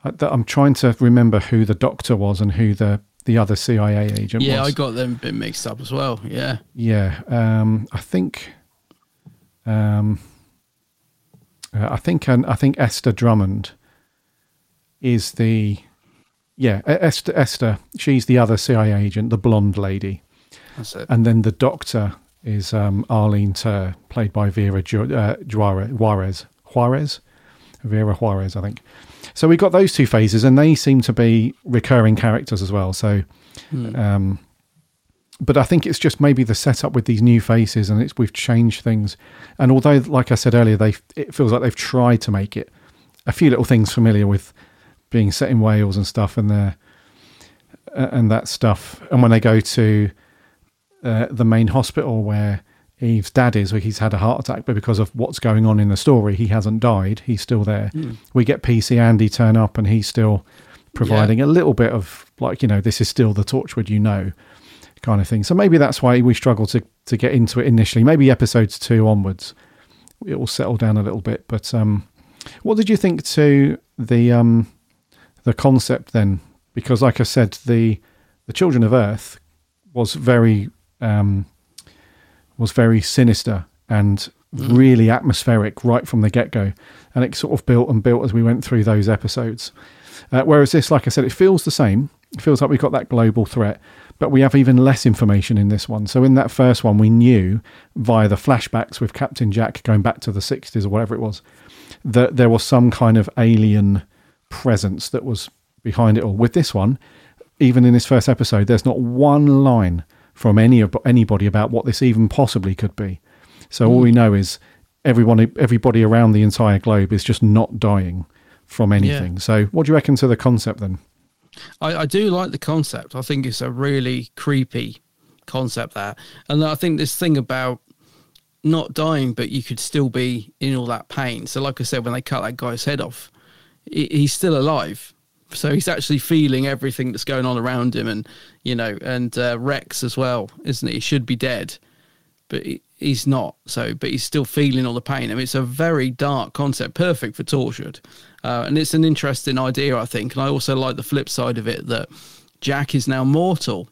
I, I'm trying to remember who the doctor was and who the the other CIA agent Yeah, was. I got them a bit mixed up as well. Yeah. Yeah, um, I think, um, uh, I think, um, I think Esther Drummond is the, yeah, Esther. Esther, she's the other CIA agent, the blonde lady, That's it. and then the doctor is um, Arlene Tur, played by Vera Ju- uh, Juarez, Juarez, Juarez, Vera Juarez, I think. So we got those two phases, and they seem to be recurring characters as well. So um, but I think it's just maybe the setup with these new faces, and it's we've changed things. And although, like I said earlier, they it feels like they've tried to make it a few little things familiar with being set in Wales and stuff, and their uh, and that stuff. And when they go to uh, the main hospital where Eve's dad is, where he's had a heart attack, but because of what's going on in the story, he hasn't died. He's still there. We get PC Andy turn up, and he's still providing a little bit of like you know this is still the Torchwood you know kind of thing. So maybe that's why we struggle to to get into it initially. Maybe episodes two onwards, it will settle down a little bit. But um, what did you think to the um, the concept then? Because, like I said, the the Children of Earth was very um, was very sinister and really atmospheric right from the get go, and it sort of built and built as we went through those episodes. Uh, whereas this, like I said, it feels the same. It feels like we've got that global threat, but we have even less information in this one. So in that first one, we knew via the flashbacks with Captain Jack going back to the 60s or whatever it was, that there was some kind of alien presence that was behind it all. With this one, even in this first episode, there's not one line from any anybody about what this even possibly could be. So all we mm. know is everyone, everybody around the entire globe is just not dying from anything. So what do you reckon to the concept then? I, I do like the concept. I think it's a really creepy concept there. And I think this thing about not dying, but you could still be in all that pain. So, like I said, when they cut that guy's head off, he, he's still alive. So he's actually feeling everything that's going on around him, and you know, and uh, Rex as well, isn't he? He should be dead, but he's not. So, but he's still feeling all the pain. I mean, it's a very dark concept, perfect for Torchwood, uh, and it's an interesting idea, I think. And I also like the flip side of it that Jack is now mortal,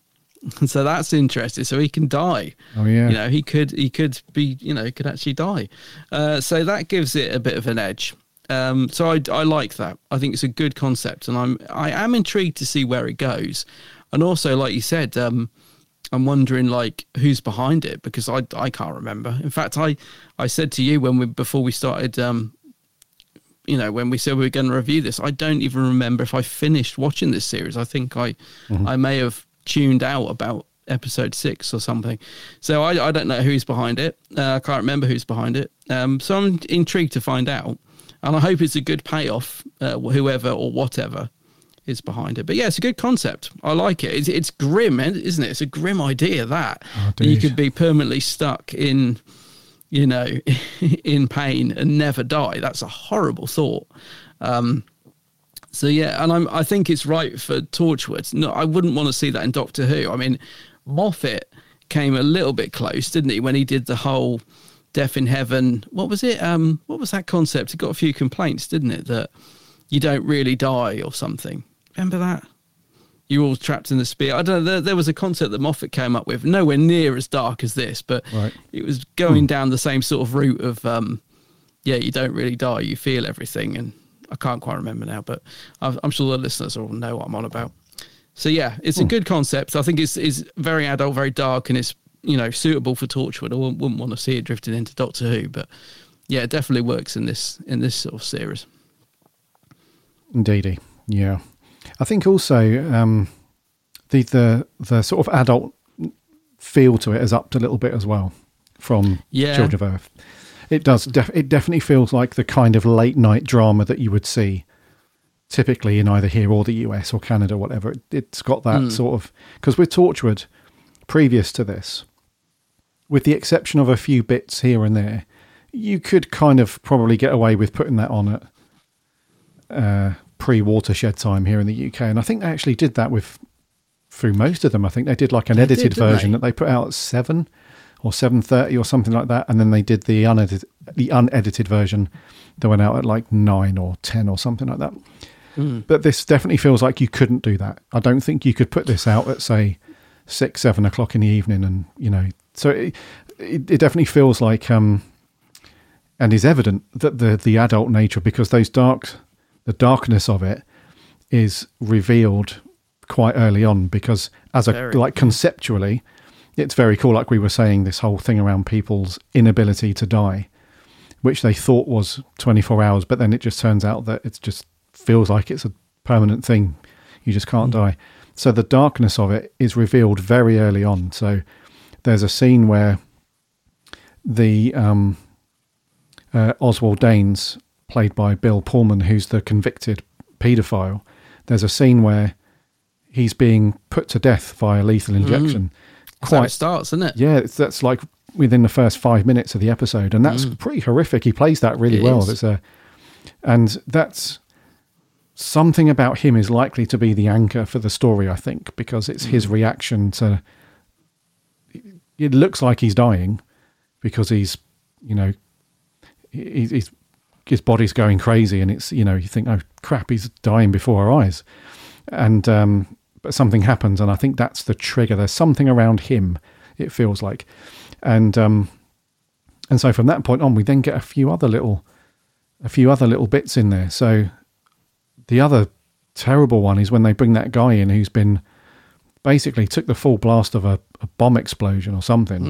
and so that's interesting. So he can die. Oh, yeah. you know, he could he could be you know could actually die. Uh, so that gives it a bit of an edge. Um, so I, I like that. I think it's a good concept, and I'm I am intrigued to see where it goes. And also, like you said, um, I'm wondering like who's behind it because I I can't remember. In fact, I I said to you when we before we started, um, you know, when we said we were going to review this, I don't even remember if I finished watching this series. I think I I may have tuned out about episode six or something. So I I don't know who's behind it. Uh, I can't remember who's behind it. Um, so I'm intrigued to find out, and I hope it's a good payoff. Uh, whoever or whatever is behind it. But yeah, it's a good concept. I like it. It's, it's grim, isn't it? It's a grim idea that, that you could be permanently stuck in, you know, in pain and never die. That's a horrible thought. Um, so yeah, and I'm I think it's right for Torchwood. No, I wouldn't want to see that in Doctor Who. I mean, Moffat came a little bit close, didn't he, when he did the whole Death in Heaven? What was it? Um, what was that concept? It got a few complaints, didn't it? That you don't really die or something. Remember that? You're all trapped in the spear. I don't know. There, there was a concept that Moffat came up with, nowhere near as dark as this, but Right. it was going down the same sort of route of, um, yeah, you don't really die. You feel everything, and I can't quite remember now, but I've, I'm sure the listeners will know what I'm on about. So yeah, it's a good concept. I think it's is very adult, very dark, and it's you know suitable for Torchwood. I wouldn't, wouldn't want to see it drifting into Doctor Who, but yeah, it definitely works in this in this sort of series. Indeedy, yeah. I think also um, the the the sort of adult feel to it has upped a little bit as well from Yeah. Children of Earth. It does. Def- it definitely feels like the kind of late night drama that you would see typically in either here or the US or Canada, or whatever. It, it's got that sort of because with Torchwood, previous to this, with the exception of a few bits here and there, you could kind of probably get away with putting that on at uh, pre watershed time here in the UK. And I think they actually did that with through most of them. I think they did like an They edited did, version they? that they put out at seven. or seven thirty or something like that, and then they did the unedited the unedited version that went out at like nine or ten or something like that. But this definitely feels like you couldn't do that. I don't think you could put this out at say six, seven o'clock in the evening, and you know, so it, it, it definitely feels like, um, and is evident that the the adult nature because those dark, the darkness of it is revealed quite early on because as a Very. like conceptually, it's very cool. Like we were saying, this whole thing around people's inability to die, which they thought was 24 hours, but then it just turns out that it just feels like it's a permanent thing. You just can't die. So the darkness of it is revealed very early on. So there's a scene where the um, uh, Oswald Danes, played by Bill Pullman, who's the convicted paedophile, there's a scene where he's being put to death via lethal mm. injection. That's how it starts, isn't it? Yeah, it's, that's like within the first five minutes of the episode, and that's mm. pretty horrific. He plays that really It well. It's a, and that's something about him is likely to be the anchor for the story. I think because it's his mm. reaction to. It looks like he's dying, because he's, you know, he, he's his body's going crazy, and it's you know you think oh crap he's dying before our eyes, and um, but something happens, and I think that's the trigger. There's something around him. It feels like, and um, and so from that point on, we then get a few other little, a few other little bits in there. So the other terrible one is when they bring that guy in who's been basically took the full blast of a, a bomb explosion or something,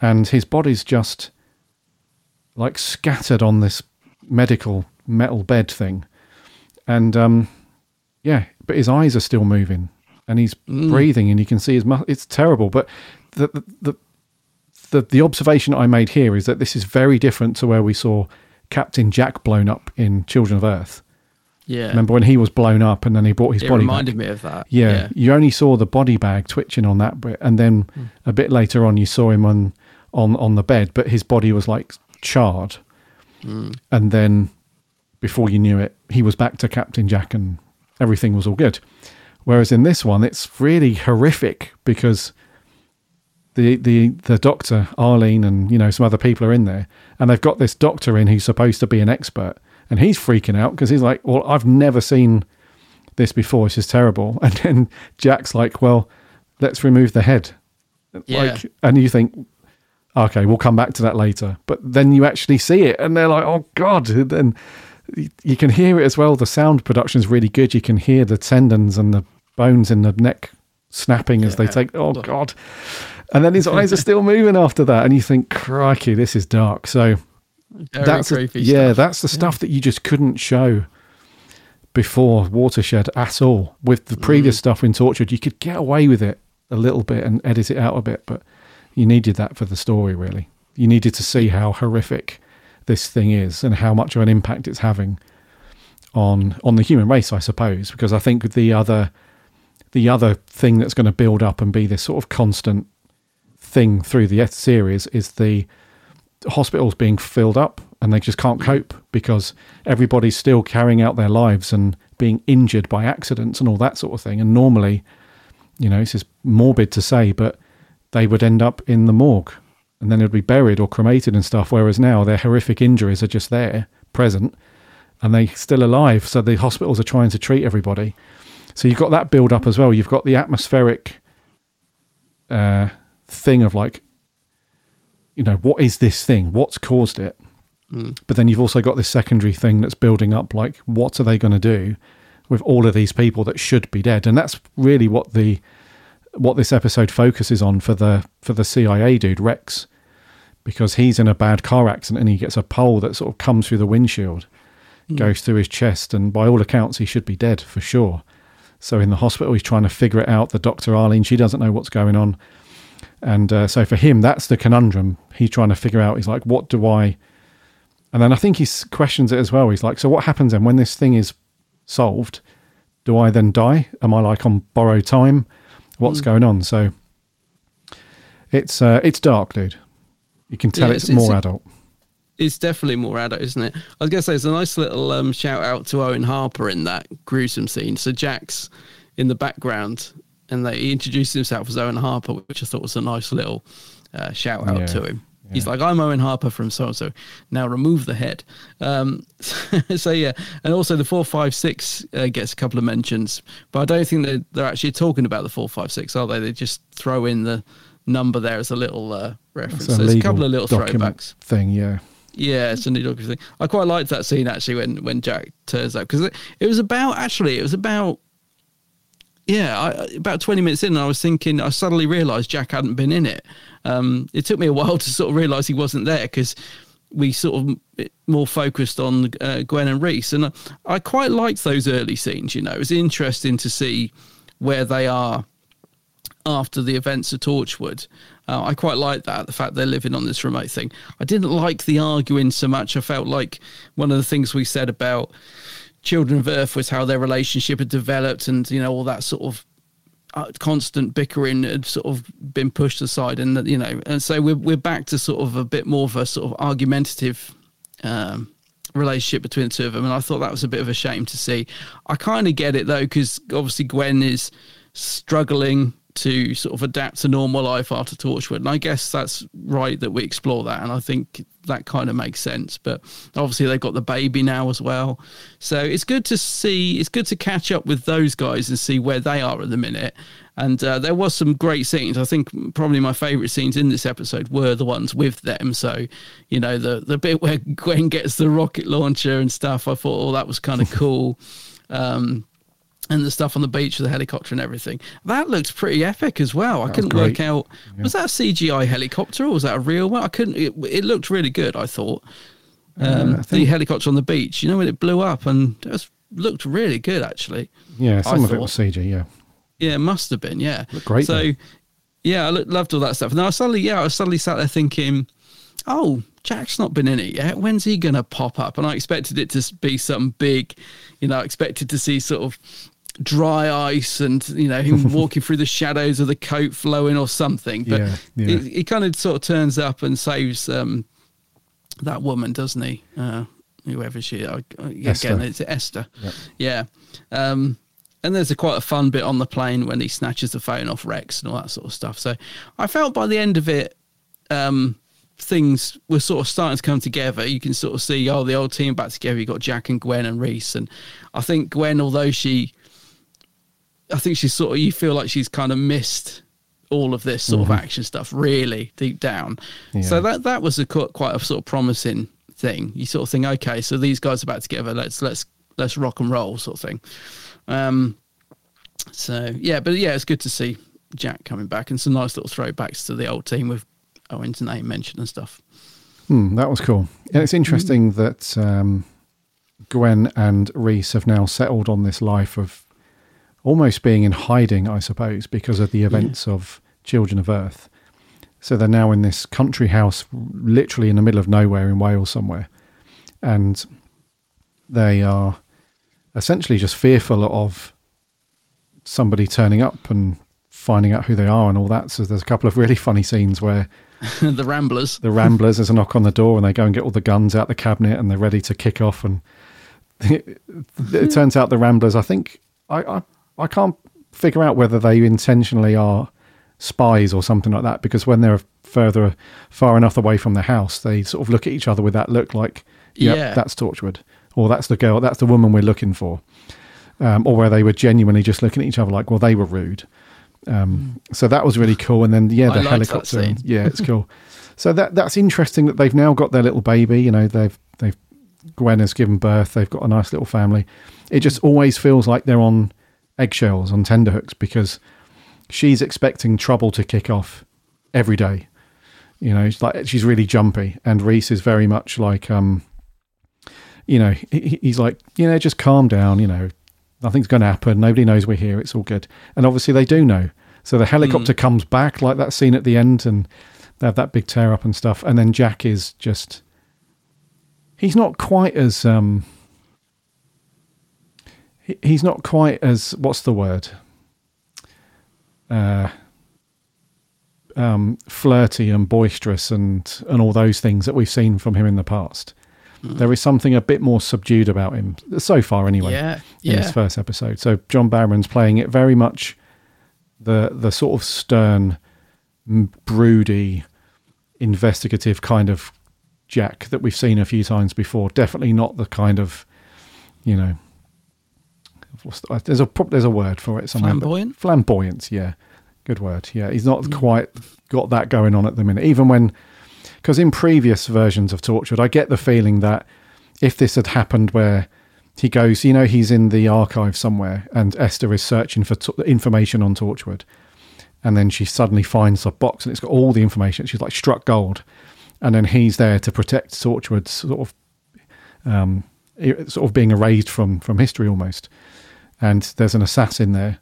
and his body's just like scattered on this medical metal bed thing, and um, yeah, but his eyes are still moving and he's breathing, and you can see his. It's terrible, but the the, the the observation I made here is that this is very different to where we saw Captain Jack blown up in Children of Earth. Yeah. Remember when he was blown up and then he brought his it body reminded back? me of that. Yeah, you only saw the body bag twitching on that bit, and then Hmm. a bit later on, you saw him on on on the bed, but his body was like charred, And then before you knew it, he was back to Captain Jack, and everything was all good. Whereas in this one, it's really horrific because the the the doctor Arlene and you know some other people are in there, and they've got this doctor in who's supposed to be an expert, and he's freaking out because he's like, "Well, I've never seen this before. This is terrible." And then Jack's like, "Well, let's remove the head." Yeah. Like, and you think, okay, we'll come back to that later. But then you actually see it, and they're like, "Oh God!" And then you can hear it as well. The sound production is really good. You can hear the tendons and the bones in the neck snapping as they take. Oh God! And then his eyes are still moving after that, and you think, "Crikey, this is dark." So Very that's creepy. yeah, stuff. that's the stuff that you just couldn't show before Watershed at all. With the Mm. previous stuff in Torchwood, you could get away with it a little bit and edit it out a bit, but you needed that for the story. Really, you needed to see how horrific this thing is and how much of an impact it's having on on the human race, I suppose. Because I think the other the other thing that's going to build up and be this sort of constant thing through the series is the hospitals being filled up and they just can't cope because everybody's still carrying out their lives and being injured by accidents and all that sort of thing. And normally, you know, this is morbid to say, but they would end up in the morgue and then they'd be buried or cremated and stuff. Whereas now their horrific injuries are just there, present, and they're still alive. So the hospitals are trying to treat everybody. So you've got that build up as well. You've got the atmospheric uh, thing of like, you know, what is this thing? What's caused it? But then you've also got this secondary thing that's building up, like, what are they going to do with all of these people that should be dead? And that's really what the what this episode focuses on for the for the CIA dude Rex, because he's in a bad car accident and he gets a pole that sort of comes through the windshield, goes through his chest, and by all accounts he should be dead for sure. So in the hospital he's trying to figure it out. The doctor Arlene she doesn't know what's going on, and uh, so for him that's the conundrum. He's trying to figure out. He's like, what do I? And then I think he questions it as well. He's like, so what happens then when this thing is solved? Do I then die? Am I like on borrowed time? What's going on? So it's uh, it's dark, dude. You can tell Yeah, it's, it's- more it's- adult. It's definitely more adult, isn't it? I was gonna say it's a nice little um, shout out to Owen Harper in that gruesome scene. So Jack's in the background, and they, he introduced himself as Owen Harper, which I thought was a nice little uh, shout out Yeah. to him. He's like, I'm Owen Harper from so and so. Now remove the head. Um, so yeah, and also the four five six uh, gets a couple of mentions, but I don't think they're, they're actually talking about the four five six, are they? They just throw in the number there as a little uh, reference. It's So there's a couple of little throwbacks. thing, yeah. Yeah, it's a new thing. I quite liked that scene actually when when Jack turns up because it, it was about actually it was about yeah I, about twenty minutes in I was thinking I suddenly realised Jack hadn't been in it. Um, it took me a while to sort of realise he wasn't there because we sort of more focused on uh, Gwen and Reese and I, I quite liked those early scenes. You know, it was interesting to see where they are after the events of Torchwood. Uh, I quite like that, the fact they're living on this remote thing. I didn't like the arguing so much. I felt like one of the things we said about Children of Earth was how their relationship had developed and, you know, all that sort of uh, constant bickering had sort of been pushed aside. And, you know, and so we're, we're back to sort of a bit more of a sort of argumentative um, relationship between the two of them. And I thought that was a bit of a shame to see. I kind of get it though, because obviously Gwen is struggling to sort of adapt to normal life after Torchwood. And I guess that's right that we explore that. And I think that kind of makes sense. But obviously they've got the baby now as well. So it's good to see, it's good to catch up with those guys and see where they are at the minute. And uh, there was some great scenes. I think probably my favourite scenes in this episode were the ones with them. So, you know, the the bit where Gwen gets the rocket launcher and stuff. I thought, oh, that was kind of cool. Um, and the stuff on the beach with the helicopter and everything. That looked pretty epic as well. I couldn't work out was that a CGI helicopter or was that a real one? I couldn't. It, it looked really good. I thought um, Uh, I the helicopter on the beach. You know when it blew up and it was, looked really good actually. Yeah, I some of it was CG, yeah. Yeah, it must have been. Yeah, Looked great, So, though. yeah, I lo- loved all that stuff. And I suddenly, yeah, I suddenly sat there thinking, oh, Jack's not been in it yet. When's he gonna pop up? And I expected it to be something big. You know, I expected to see sort of dry ice and you know him walking through the shadows of the coat flowing or something. But Yeah, yeah. He, he kind of sort of turns up and saves um, that woman, doesn't he? Uh, whoever she, I, again, Esther. it's Esther. Yeah. Um, and there's a quite a fun bit on the plane when he snatches the phone off Rex and all that sort of stuff. So I felt by the end of it, um, things were sort of starting to come together. You can sort of see, oh, the old team back together. You got Jack and Gwen and Rhys, and I think Gwen, although she, I think she's sort of, you feel like she's kind of missed all of this sort of action stuff really deep down. So that that was a quite a sort of promising thing. You sort of think, okay, so these guys are back together. Let's let's let's rock and roll, sort of thing. Um, so yeah, but yeah, it's good to see Jack coming back and some nice little throwbacks to the old team with Owen's name mentioned and stuff. Hmm, that was cool. And it's interesting that um, Gwen and Rhys have now settled on this life of almost being in hiding, I suppose, because of the events of Children of Earth. So they're now in this country house, literally in the middle of nowhere in Wales somewhere. And they are essentially just fearful of somebody turning up and finding out who they are and all that. So there's a couple of really funny scenes where the Ramblers. the Ramblers. There's a knock on the door, and they go and get all the guns out the cabinet, and they're ready to kick off. And it, it turns out the Ramblers. I think I, I I can't figure out whether they intentionally are spies or something like that. Because when they're further far enough away from the house, they sort of look at each other with that look, like, yep, Yeah. that's Torchwood, or that's the girl, that's the woman we're looking for, um, or where they were genuinely just looking at each other like, well, they were rude. Um, so that was really cool. And then yeah, the helicopter. scene. Yeah, it's cool. so that that's interesting that they've now got their little baby. You know, they've they've Gwen has given birth. They've got a nice little family. It just always feels like they're on eggshells, on tenterhooks, because she's expecting trouble to kick off every day. You know, it's like she's really jumpy, and Rhys is very much like, um, you know, he, he's like, you know, just calm down. You know, nothing's going to happen. Nobody knows we're here. It's all good. And obviously they do know. So the helicopter comes back like that scene at the end, and they have that big tear up and stuff. And then Jack is just, he's not quite as, um, he's not quite as what's the word? Uh, um, flirty and boisterous and and all those things that we've seen from him in the past. There is something a bit more subdued about him so far, anyway. Yeah, yeah. in this first episode. So John Barrowman's playing it very much the the sort of stern, broody, investigative kind of Jack that we've seen a few times before. Definitely not the kind of, you know, what's the- there's a there's a word for it somewhere. Flamboyant? Flamboyant, yeah, good word. Yeah, he's not quite got that going on at the minute. Even when, because in previous versions of Torchwood, I get the feeling that if this had happened where he goes, you know, he's in the archive somewhere, and Esther is searching for t- information on Torchwood, and then she suddenly finds a box and it's got all the information. She's like struck gold, and then he's there to protect Torchwood, sort of, um, sort of being erased from from history almost. And there's an assassin there.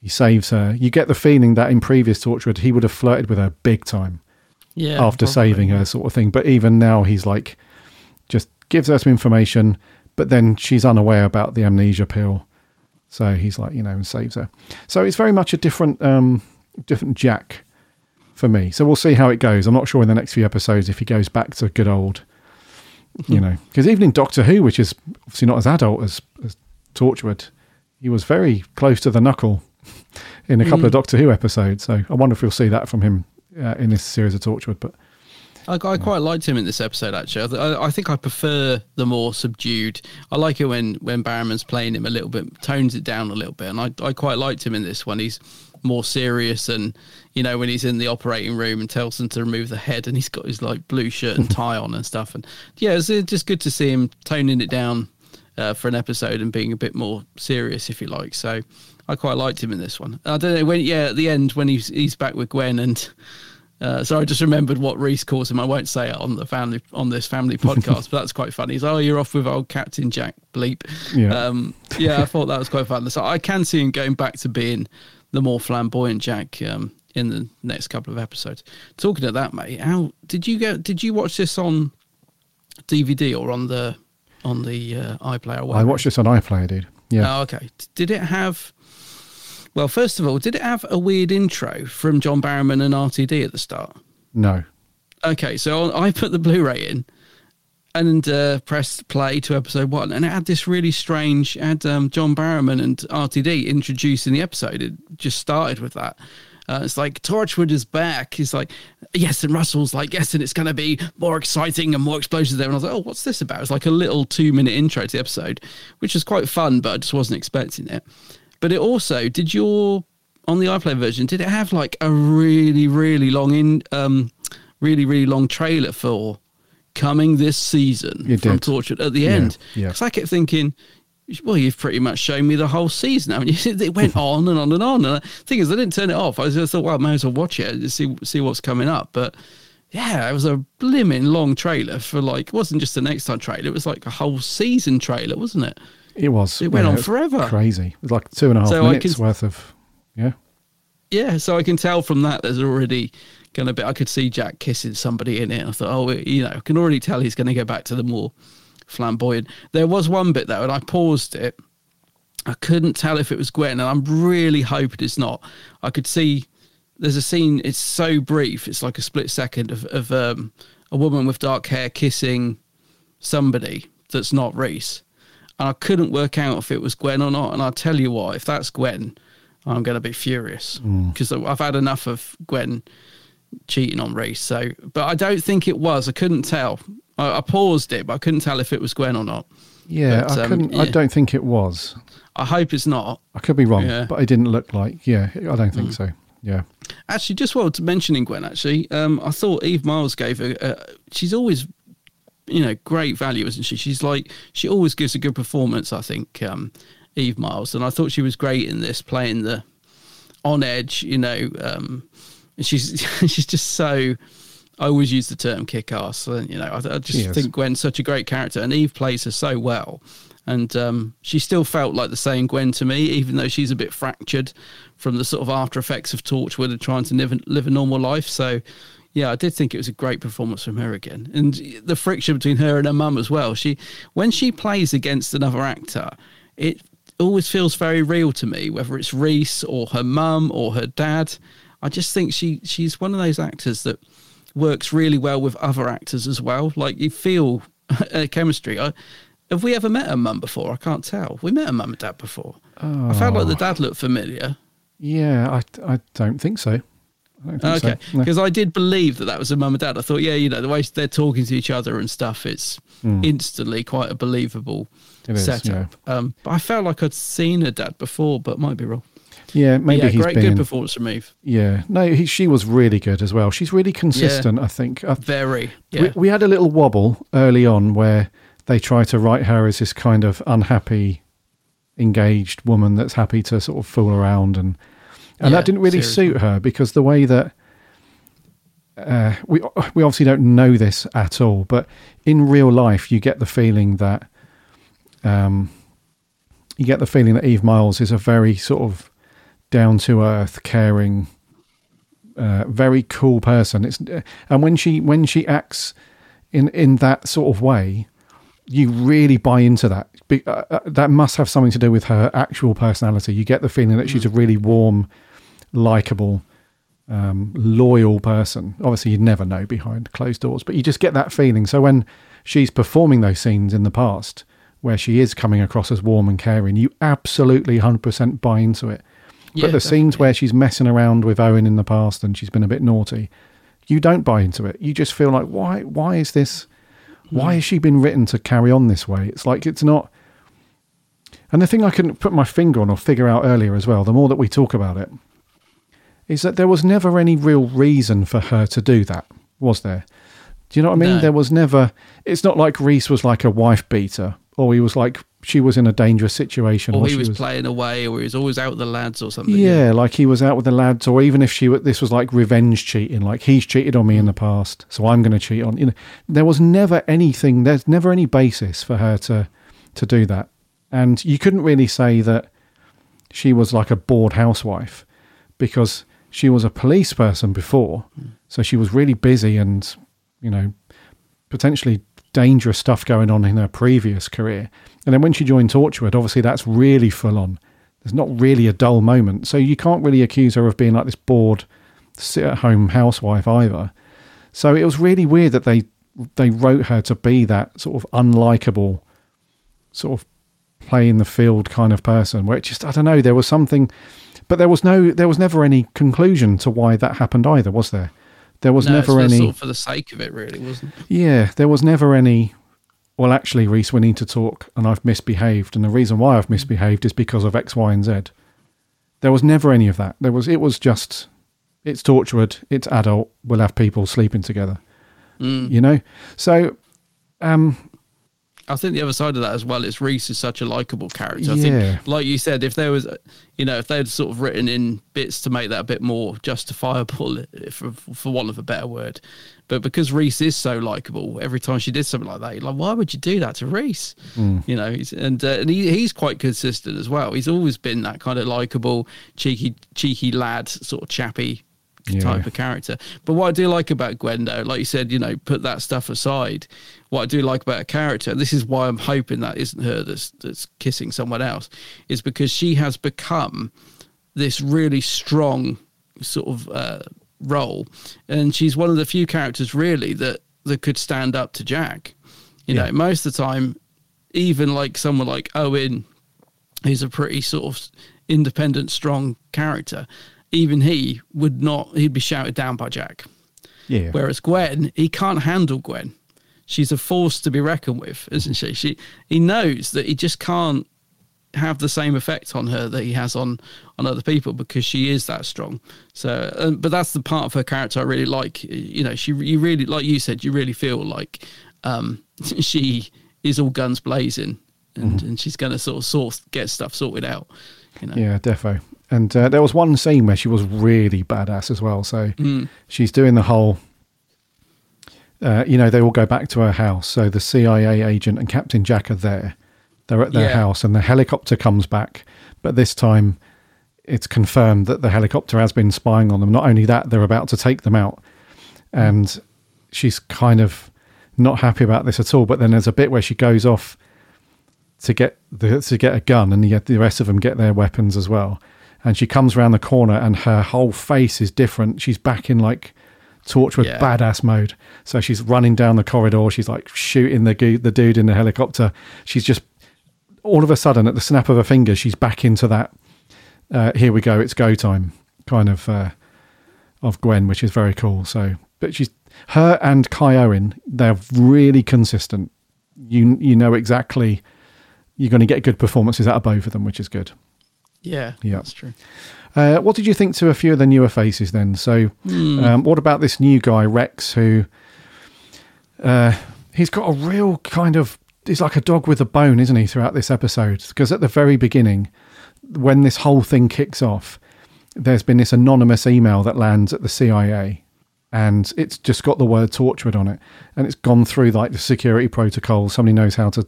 He saves her. You get the feeling that in previous Torchwood he would have flirted with her big time Yeah. after probably. saving her, sort of thing. But even now, he's like, just gives her some information, but then she's unaware about the amnesia pill. So he's like, you know, and saves her. So it's very much a different, um, different Jack for me. So we'll see how it goes. I'm not sure in the next few episodes if he goes back to good old, you know, because even in Doctor Who, which is obviously not as adult as, as Torchwood, he was very close to the knuckle in a couple of Doctor Who episodes. So I wonder if we'll see that from him uh, in this series of Torchwood. But I, I quite liked him in this episode. Actually, I, I, think I prefer the more subdued. I like it when when Barrowman's playing him a little bit, tones it down a little bit, and I I quite liked him in this one. He's more serious, and you know when he's in the operating room and tells them to remove the head, and he's got his like blue shirt and tie on and stuff, and yeah, it's just good to see him toning it down uh, for an episode and being a bit more serious, if you like. So. I quite liked him in this one. I don't know when. Yeah, at the end when he's he's back with Gwen and uh, so I just remembered what Rhys calls him. I won't say it on the family on this family podcast, but that's quite funny. He's oh, you're off with old Captain Jack Bleep. Yeah. um, yeah. I thought that was quite fun. So I can see him going back to being the more flamboyant Jack um, in the next couple of episodes. Talking of that, mate, how did you get? Did you watch this on DVD or on the on the uh, iPlayer? I watched this on iPlayer, dude. Yeah. Oh, okay. Did it have? Well, first of all, did it have a weird intro from John Barrowman and RTD at the start? no. Okay, so I put the Blu-ray in and uh, pressed play to episode one, and it had this really strange. It had um, John Barrowman and RTD introducing the episode. It just started with that. Uh, it's like Torchwood is back. He's like, yes, and Russell's like, yes, and it's going to be more exciting and more explosions there. And I was like, oh, what's this about? It's like a little two-minute intro to the episode, which was quite fun, but I just wasn't expecting it. But it also did your on the iPlayer version. Did it have like a really, really long in, um, really, really long trailer for coming this season It from did. Torchwood at the Yeah, end? yeah. Because I kept thinking, well, you've pretty much shown me the whole season. I mean, it went on and on and on. And the thing is, I didn't turn it off. I just thought, well, I might as well watch it and see see what's coming up. But yeah, it was a blimmin' long trailer for like, it wasn't just the next time trailer. It was like a whole season trailer, wasn't it? It was. It went on was forever. Crazy. It was like two and a half So minutes can- worth of. Yeah. Yeah, so I can tell from that there's already going to be. I could see Jack kissing somebody in it. I thought, oh, you know, I can already tell he's going to go back to the more flamboyant. There was one bit though, and I paused it. I couldn't tell if it was Gwen, and I'm really hoping it's not. I could see there's a scene. It's so brief. It's like a split second of, of um, a woman with dark hair kissing somebody that's not Rhys, and I couldn't work out if it was Gwen or not. And I'll tell you what, if that's Gwen, I'm going to be furious because I've had enough of Gwen cheating on Rhys. So, but I don't think it was. I couldn't tell. I, I paused it, but I couldn't tell if it was Gwen or not. Yeah. But, I um, couldn't. I yeah. don't think it was. I hope it's not. I could be wrong, Yeah. but it didn't look like. Yeah. I don't Mm. think so. Yeah. Actually, just while mentioning Gwen, actually, um, I thought Eve Miles gave her. Uh, she's always, you know, great value, isn't she? She's like she always gives a good performance. I think um, Eve Miles, and I thought she was great in this, playing the on edge. You know, um, she's she's just so. I always use the term kick ass. And, you know, I, I just is. think Gwen's such a great character, and Eve plays her so well. And um, she still felt like the same Gwen to me, even though she's a bit fractured from the sort of after effects of Torchwood and trying to live, live a normal life. So, yeah, I did think it was a great performance from her again, and the friction between her and her mum as well. She, when she plays against another actor, it always feels very real to me, whether it's Rhys or her mum or her dad. I just think she she's one of those actors that works really well with other actors as well. Like you feel a chemistry. I, have we ever met a mum before? I can't tell. We met a mum and dad before. I felt like the dad looked familiar. Yeah. I. I don't think so. I don't think so. Okay, No. because I did believe that that was a mum and dad. I thought, yeah, you know, the way they're talking to each other and stuff, it's instantly quite a believable. It is, setup. Um, but I felt like I'd seen a dad before, but might be wrong. Yeah, maybe yeah, he's great, been. good performance from Eve. yeah, no, he, she was really good as well. She's really consistent. I think. I, Very. Yeah. we, we had a little wobble early on where they try to write her as this kind of unhappy, engaged woman that's happy to sort of fool around, and and Yeah, that didn't really seriously. suit her because the way that uh, we we obviously don't know this at all, but in real life, you get the feeling that um, you get the feeling that Eve Miles is a very sort of down to earth, caring, uh, very cool person. It's and when she when she acts in in that sort of way, you really buy into that. Be- uh, uh, that must have something to do with her actual personality. You get the feeling that she's a really warm, likable, um, loyal person. Obviously, you'd never know behind closed doors, but you just get that feeling. So when she's performing those scenes in the past, where she is coming across as warm and caring, you absolutely hundred percent buy into it. Yeah, but the scenes where she's messing around with Owen in the past and she's been a bit naughty, you don't buy into it. You just feel like why why is this why hmm. has she been written to carry on this way? It's like it's not and the thing I couldn't put my finger on or figure out earlier as well, the more that we talk about it, is that there was never any real reason for her to do that, was there? Do you know what I mean? No. There was never it's not like Rhys was like a wife beater or he was like she was in a dangerous situation or he she was, playing away, or he was always out with the lads or something. yeah, like he was out with the lads, or even if she this was like revenge cheating, like he's cheated on me in the past, so I'm going to cheat on. You know, there was never anything. There's never any basis for her to to do that, and you couldn't really say that she was like a bored housewife because she was a police person before, hmm. so she was really busy and you know potentially dangerous stuff going on in her previous career. And then when she joined Torchwood, obviously that's really full on. There's not really a dull moment. So you can't really accuse her of being like this bored, sit at home housewife either. So it was really weird that they they wrote her to be that sort of unlikable, sort of play in the field kind of person where it just I don't know, there was something but there was no there was never any conclusion to why that happened either, was there? There was No, never any sort of for the sake of it, really, wasn't it? yeah, there was never any. Well, actually, Rhys, we need to talk, and I've misbehaved, and the reason why I've misbehaved is because of X, Y, and Z. There was never any of that. There was. It was just. It's Torchwood. It's adult. We'll have people sleeping together. You know. So, um, I think the other side of that as well is Rhys is such a likable character. I Yeah. think, like you said, if there was, you know, if they'd sort of written in bits to make that a bit more justifiable, for, for want of a better word, but because Rhys is so likable, every time she did something like that, you're like, why would you do that to Rhys? You know, he's, and uh, and he, he's quite consistent as well. He's always been that kind of likable, cheeky, cheeky lad, sort of chappy Yeah. type of character. But what I do like about Gwen, though, like you said, you know, put that stuff aside. What I do like about a character, and this is why I'm hoping that isn't her that's that's kissing someone else, is because she has become this really strong sort of uh, role, and she's one of the few characters really that that could stand up to Jack. You Yeah. know, most of the time, even like someone like Owen, who's a pretty sort of independent, strong character, even he would not, he'd be shouted down by Jack. yeah, Whereas Gwen, he can't handle Gwen. She's a force to be reckoned with, isn't she? She he knows that he just can't have the same effect on her that he has on on other people because she is that strong. So, um, but that's the part of her character I really like. You know, she you really like you said, you really feel like um, she is all guns blazing, and, and she's going to sort of sort get stuff sorted out. You know, yeah, defo. And uh, there was one scene where she was really badass as well. So Mm. she's doing the whole. Uh, you know, they all go back to her house. So the CIA agent and Captain Jack are there. They're at their Yeah. house, and the helicopter comes back. But this time, it's confirmed that the helicopter has been spying on them. Not only that, they're about to take them out, and she's kind of not happy about this at all. But then there's a bit where she goes off to get the, to get a gun, and yet the rest of them get their weapons as well. And she comes around the corner, and her whole face is different. She's back in like Torchwood Yeah. badass mode. So she's running down the corridor. She's like shooting the the dude in the helicopter. She's just all of a sudden, at the snap of her finger, she's back into that. Uh, here we go, it's go time kind of uh, of Gwen, which is very cool. So, but she's her and Kai Owen. They're really consistent. You you know exactly you're going to get good performances out of both of them, which is good. Yeah, Yeah. that's true. Uh, what did you think to a few of the newer faces then? So, um, what about this new guy Rex, who uh, he's got a real kind of he's like a dog with a bone, isn't he? Throughout this episode, because at the very beginning, when this whole thing kicks off, there's been this anonymous email that lands at the CIA, and it's just got the word Torchwood on it, and it's gone through like the security protocols. Somebody knows how to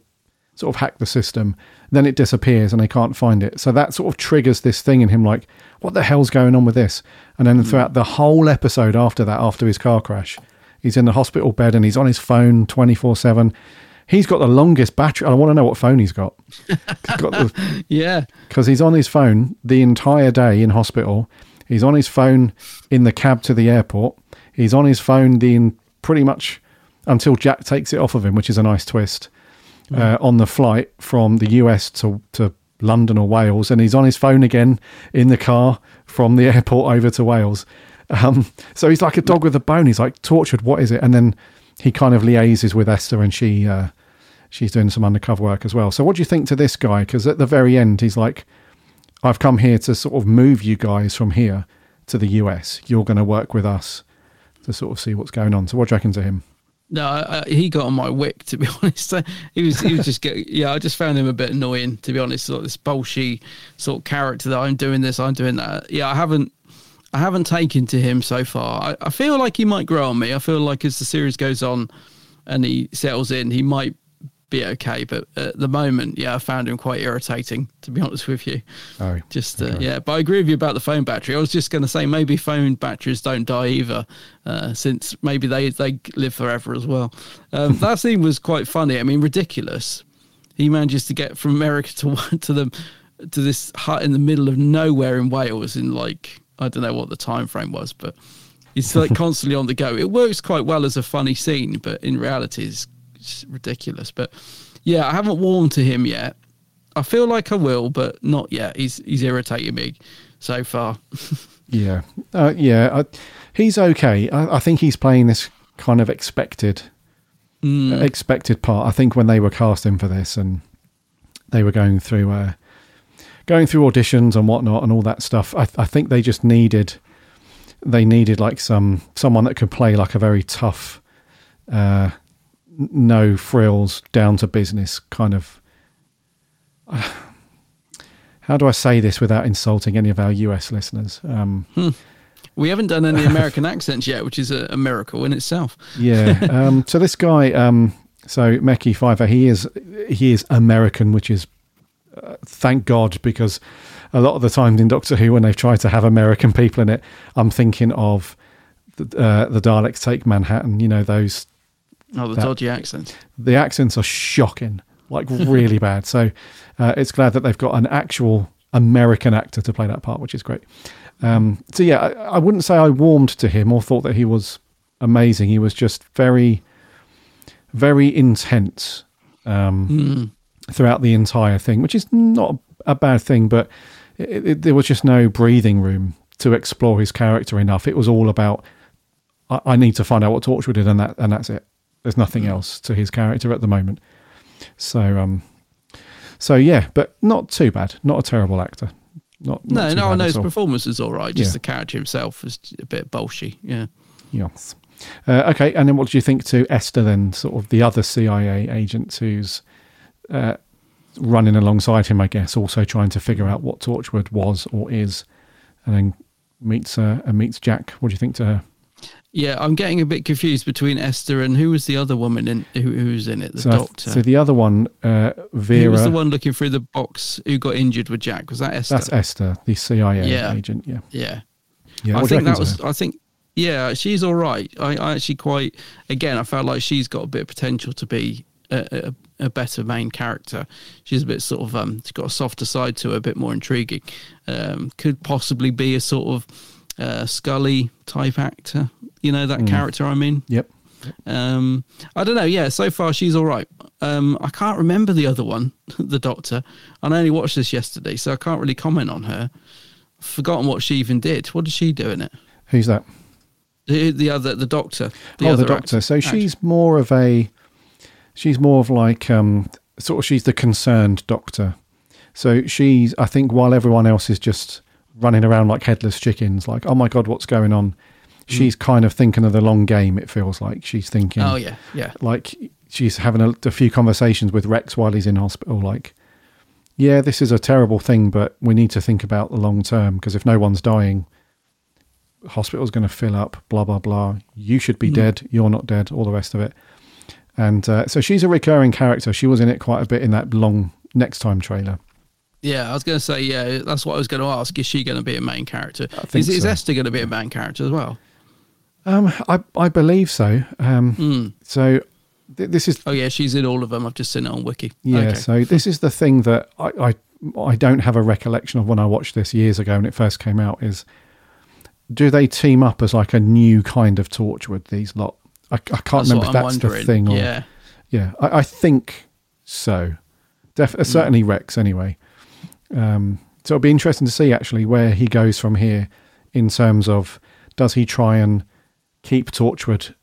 sort of hack the system. Then it disappears and they can't find it. So that sort of triggers this thing in him like, what the hell's going on with this? And then mm. throughout the whole episode after that, after his car crash, he's in the hospital bed and he's on his phone 24 7. He's got the longest battery. I want to know what phone he's got. He's got the, Yeah, because he's on his phone the entire day in hospital. He's on his phone in the cab to the airport. He's on his phone the in pretty much until Jack takes it off of him, which is a nice twist. Uh, on the flight from the US to to London or Wales, and he's on his phone again in the car from the airport over to Wales. Um, so he's like a dog with a bone. He's like tortured. What is it? And then he kind of liaises with Esther, and she uh, she's doing some undercover work as well. So what do you think to this guy? Because at the very end, he's like, "I've come here to sort of move you guys from here to the US. You're going to work with us to sort of see what's going on." So what do you reckon to him? No, I- he got on my wick to be honest. He was, he was just get, yeah. I just found him a bit annoying to be honest. Of this bolshy sort of character that I'm doing this, I'm doing that. Yeah, I haven't, I haven't taken to him so far. I, I feel like he might grow on me. I feel like as the series goes on, and he settles in, he might be okay. But at the moment, yeah, I found him quite irritating to be honest with you. Oh, Just uh, yeah, but I agree with you about the phone battery. I was just going to say maybe phone batteries don't die either, uh, since maybe they they live forever as well. Um, that scene was quite funny. I mean, ridiculous. He manages to get from America to to the to this hut in the middle of nowhere in Wales in like I don't know what the time frame was, but he's like constantly on the go. It works quite well as a funny scene, but in reality, it's, it's ridiculous. But yeah, I haven't warmed to him yet. I feel like I will, but not yet. He's he's irritating me so far. Yeah, uh, yeah. I, he's okay. I, I think he's playing this kind of expected, Mm. expected part. I think when they were casting for this and they were going through, uh, going through auditions and whatnot and all that stuff, I, I think they just needed, they needed like some someone that could play like a very tough, uh, no frills, down to business kind of. How do I say this without insulting any of our US listeners? Um, We haven't done any American accents yet, which is a, a miracle in itself. Yeah. Um, so this guy, um, so Mekhi Phifer, he is he is American, which is uh, thank God because a lot of the times in Doctor Who when they've tried to have American people in it, I'm thinking of the, uh, the Daleks take Manhattan. You know those Oh, the That- dodgy accents. the accents are shocking, like really bad. So uh, it's glad that they've got an actual American actor to play that part, which is great. Um, so yeah, I, I wouldn't say I warmed to him or thought that he was amazing. He was just very, very intense um, throughout the entire thing, which is not a bad thing, but it, it, there was just no breathing room to explore his character enough. It was all about I, I need to find out what Torchwood did, and that and that's it. There's nothing else to his character at the moment. So um, so yeah, but not too bad. Not a terrible actor. Not, not No, no, I know his performance is all right. Just Yeah. the character himself was a bit bolshy. Yeah. Yes. Uh, okay, and then what do you think to Esther then, sort of the other CIA agent who's uh, running alongside him, I guess, also trying to figure out what Torchwood was or is, and then meets uh, and meets Jack. What do you think to her? Yeah, I'm getting a bit confused between Esther and who was the other woman in who, who was in it? The So, I doctor. so the other one, uh, who was the one looking through the box who got injured with Jack? Was that Esther? that's Esther, the CIA Yeah. agent. Yeah, yeah. yeah. I what think that was. I think. Yeah, she's all right. I, I actually quite. Again, I felt like she's got a bit of potential to be a, a, a better main character. She's a bit sort of. Um, she's got a softer side to her, a bit more intriguing. Um, could possibly be a sort of uh, Scully type actor. You know that character I mean. Yep. Um, I don't know. Yeah, so far she's all right. Um, I can't remember the other one, the Doctor. And I only watched this yesterday, so I can't really comment on her. I've forgotten what she even did. What did she do in it? Who's that? The, the other, the doctor. The oh, other the doctor. actor. So Actor. she's more of a, she's more of like, um, sort of, she's the concerned doctor. So she's, I think, while everyone else is just running around like headless chickens, like, oh my god, what's going on? She's kind of thinking of the long game. It feels like she's thinking. Oh yeah, yeah. like she's having a, a few conversations with Rex while he's in hospital. Like, yeah, this is a terrible thing, but we need to think about the long term because if no one's dying, hospital's going to fill up. Blah blah blah. You should be dead. You're not dead. All the rest of it. And uh, so she's a recurring character. She was in it quite a bit in that long next time trailer. Yeah, I was going to say, yeah, that's what I was going to ask. Is she going to be a main character? Is, is. Esther going to be a main character as well? Um, I I believe so. Um, so th- this is Oh, yeah, she's in all of them. I've just seen it on Wiki. Yeah, Okay. so this is the thing that I, I I don't have a recollection of when I watched this years ago when it first came out. Is do they team up as like a new kind of Torchwood? These lot, I, I can't That's remember if that's the thing or Yeah. yeah. I, I think so. Def- certainly Rex anyway. Um, so it'll be interesting to see actually where he goes from here in terms of does he try and keep Torchwood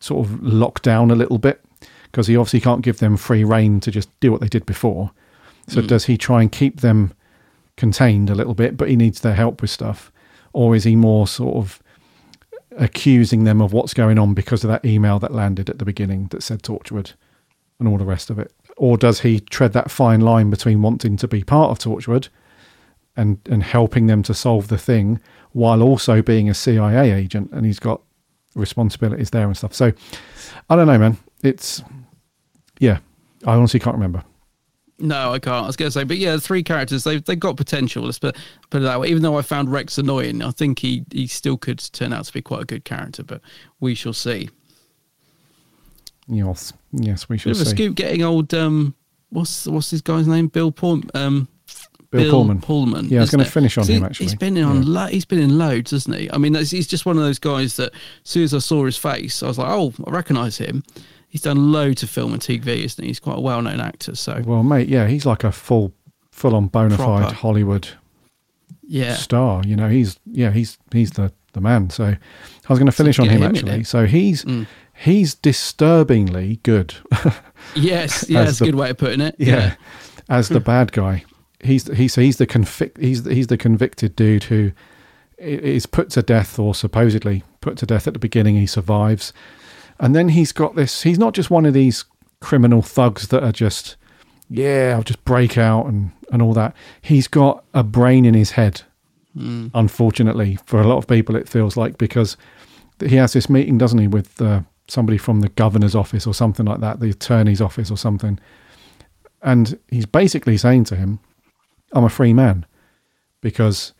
sort of locked down a little bit because he obviously can't give them free reign to just do what they did before. So does he try and keep them contained a little bit, but he needs their help with stuff, or is he more sort of accusing them of what's going on because of that email that landed at the beginning that said Torchwood and all the rest of it? Or does he tread that fine line between wanting to be part of Torchwood and and helping them to solve the thing while also being a CIA agent and he's got responsibilities there and stuff. So I don't know, man. It's yeah, I honestly can't remember. No, I can't. I was going to say, but yeah, the three characters they've they got potential. Let's put put it that way. Even though I found Rex annoying, I think he he still could turn out to be quite a good character. But we shall see. Yes, yes, we should. Bit of a scoop getting old. Um, what's what's this guy's name? Bill Paul. Um, Bill Pullman. Pullman. Yeah, I was gonna finish on him, he- actually. He's been in on Yeah. lo- he's been in loads, hasn't he? I mean, he's just one of those guys that as soon as I saw his face, I was like, oh, I recognise him. He's done loads of film and TV, isn't he? He's quite a well known actor. So Well, mate, yeah, he's like a full, full on bona fide Proper. Hollywood yeah, star. You know, he's yeah, he's he's the the man. So I was going to finish on him him actually. So he's Mm. He's disturbingly good. yes, yeah, that's the- a good way of putting it. yeah, as the bad guy. He's he's he's the convict he's he's the convicted dude who is put to death or supposedly put to death at the beginning. He survives, and then he's got this. He's not just one of these criminal thugs that are just yeah, I'll just break out and and all that. He's got a brain in his head. Unfortunately, for a lot of people, it feels like because he has this meeting, doesn't he, with uh, somebody from the governor's office or something like that, the attorney's office or something. And he's basically saying to him, I'm a free man because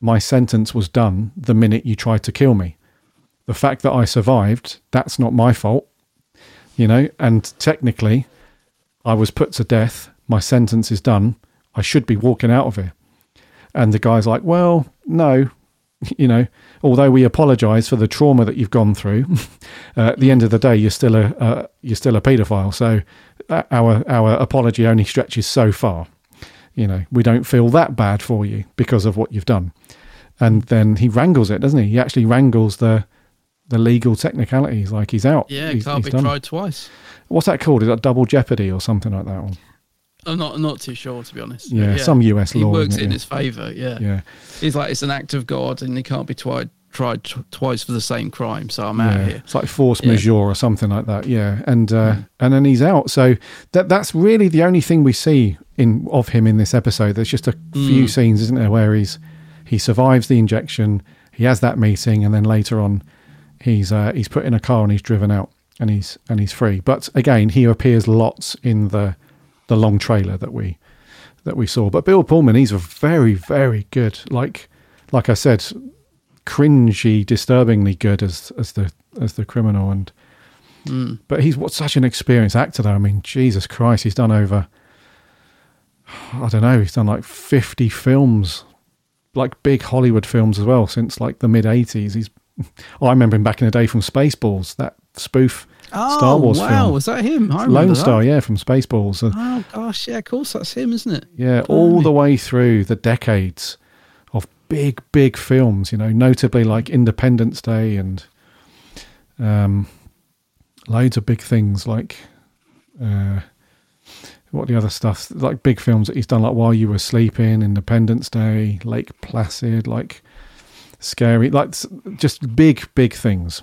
my sentence was done the minute you tried to kill me. The fact that I survived, that's not my fault, you know, and technically I was put to death. My sentence is done. I should be walking out of here. And the guy's like, well, no, you know, although we apologise for the trauma that you've gone through, uh, at the end of the day, you're still a uh, you're still a paedophile. So uh, our our apology only stretches so far. You know, we don't feel that bad for you because of what you've done. And then he wrangles it, doesn't he? He actually wrangles the the legal technicalities, like he's out. yeah, he's, can't he's be done. tried twice. What's that called? Is that double jeopardy or something like that? One? I'm not not too sure to be honest. Yeah, But some US law. he works it? in Yeah. his favour. Yeah. Yeah. he's like it's an act of God, and he can't be tried tried t- twice for the same crime. So I'm out of here. It's like force Yeah. majeure or something like that. Yeah, and uh, and then he's out. So that that's really the only thing we see in of him in this episode. There's just a few Mm. scenes, isn't there, where he's he survives the injection, he has that meeting, and then later on, he's uh, he's put in a car and he's driven out, and he's and he's free. But again, he appears lots in the the long trailer that we that we saw. But Bill Pullman, he's a very very good. Like like I said, cringy, disturbingly good as as the as the criminal and. But he's what such an experienced actor, though. I mean, Jesus Christ, he's done over. I don't know. He's done like fifty films, like big Hollywood films as well, since like the mid eighties. He's. I remember him back in the day from Spaceballs, that spoof Star Wars Oh, wow, film. was that him? I Lone that. Star, yeah, from Spaceballs. Uh, Oh gosh, yeah, of course that's him, isn't it? yeah, all the way through the decades big, big films. You know, notably like Independence Day and um, loads of big things like uh, what the other stuff like big films that he's done like While You Were Sleeping, Independence Day, Lake Placid, like scary, like just big, big things.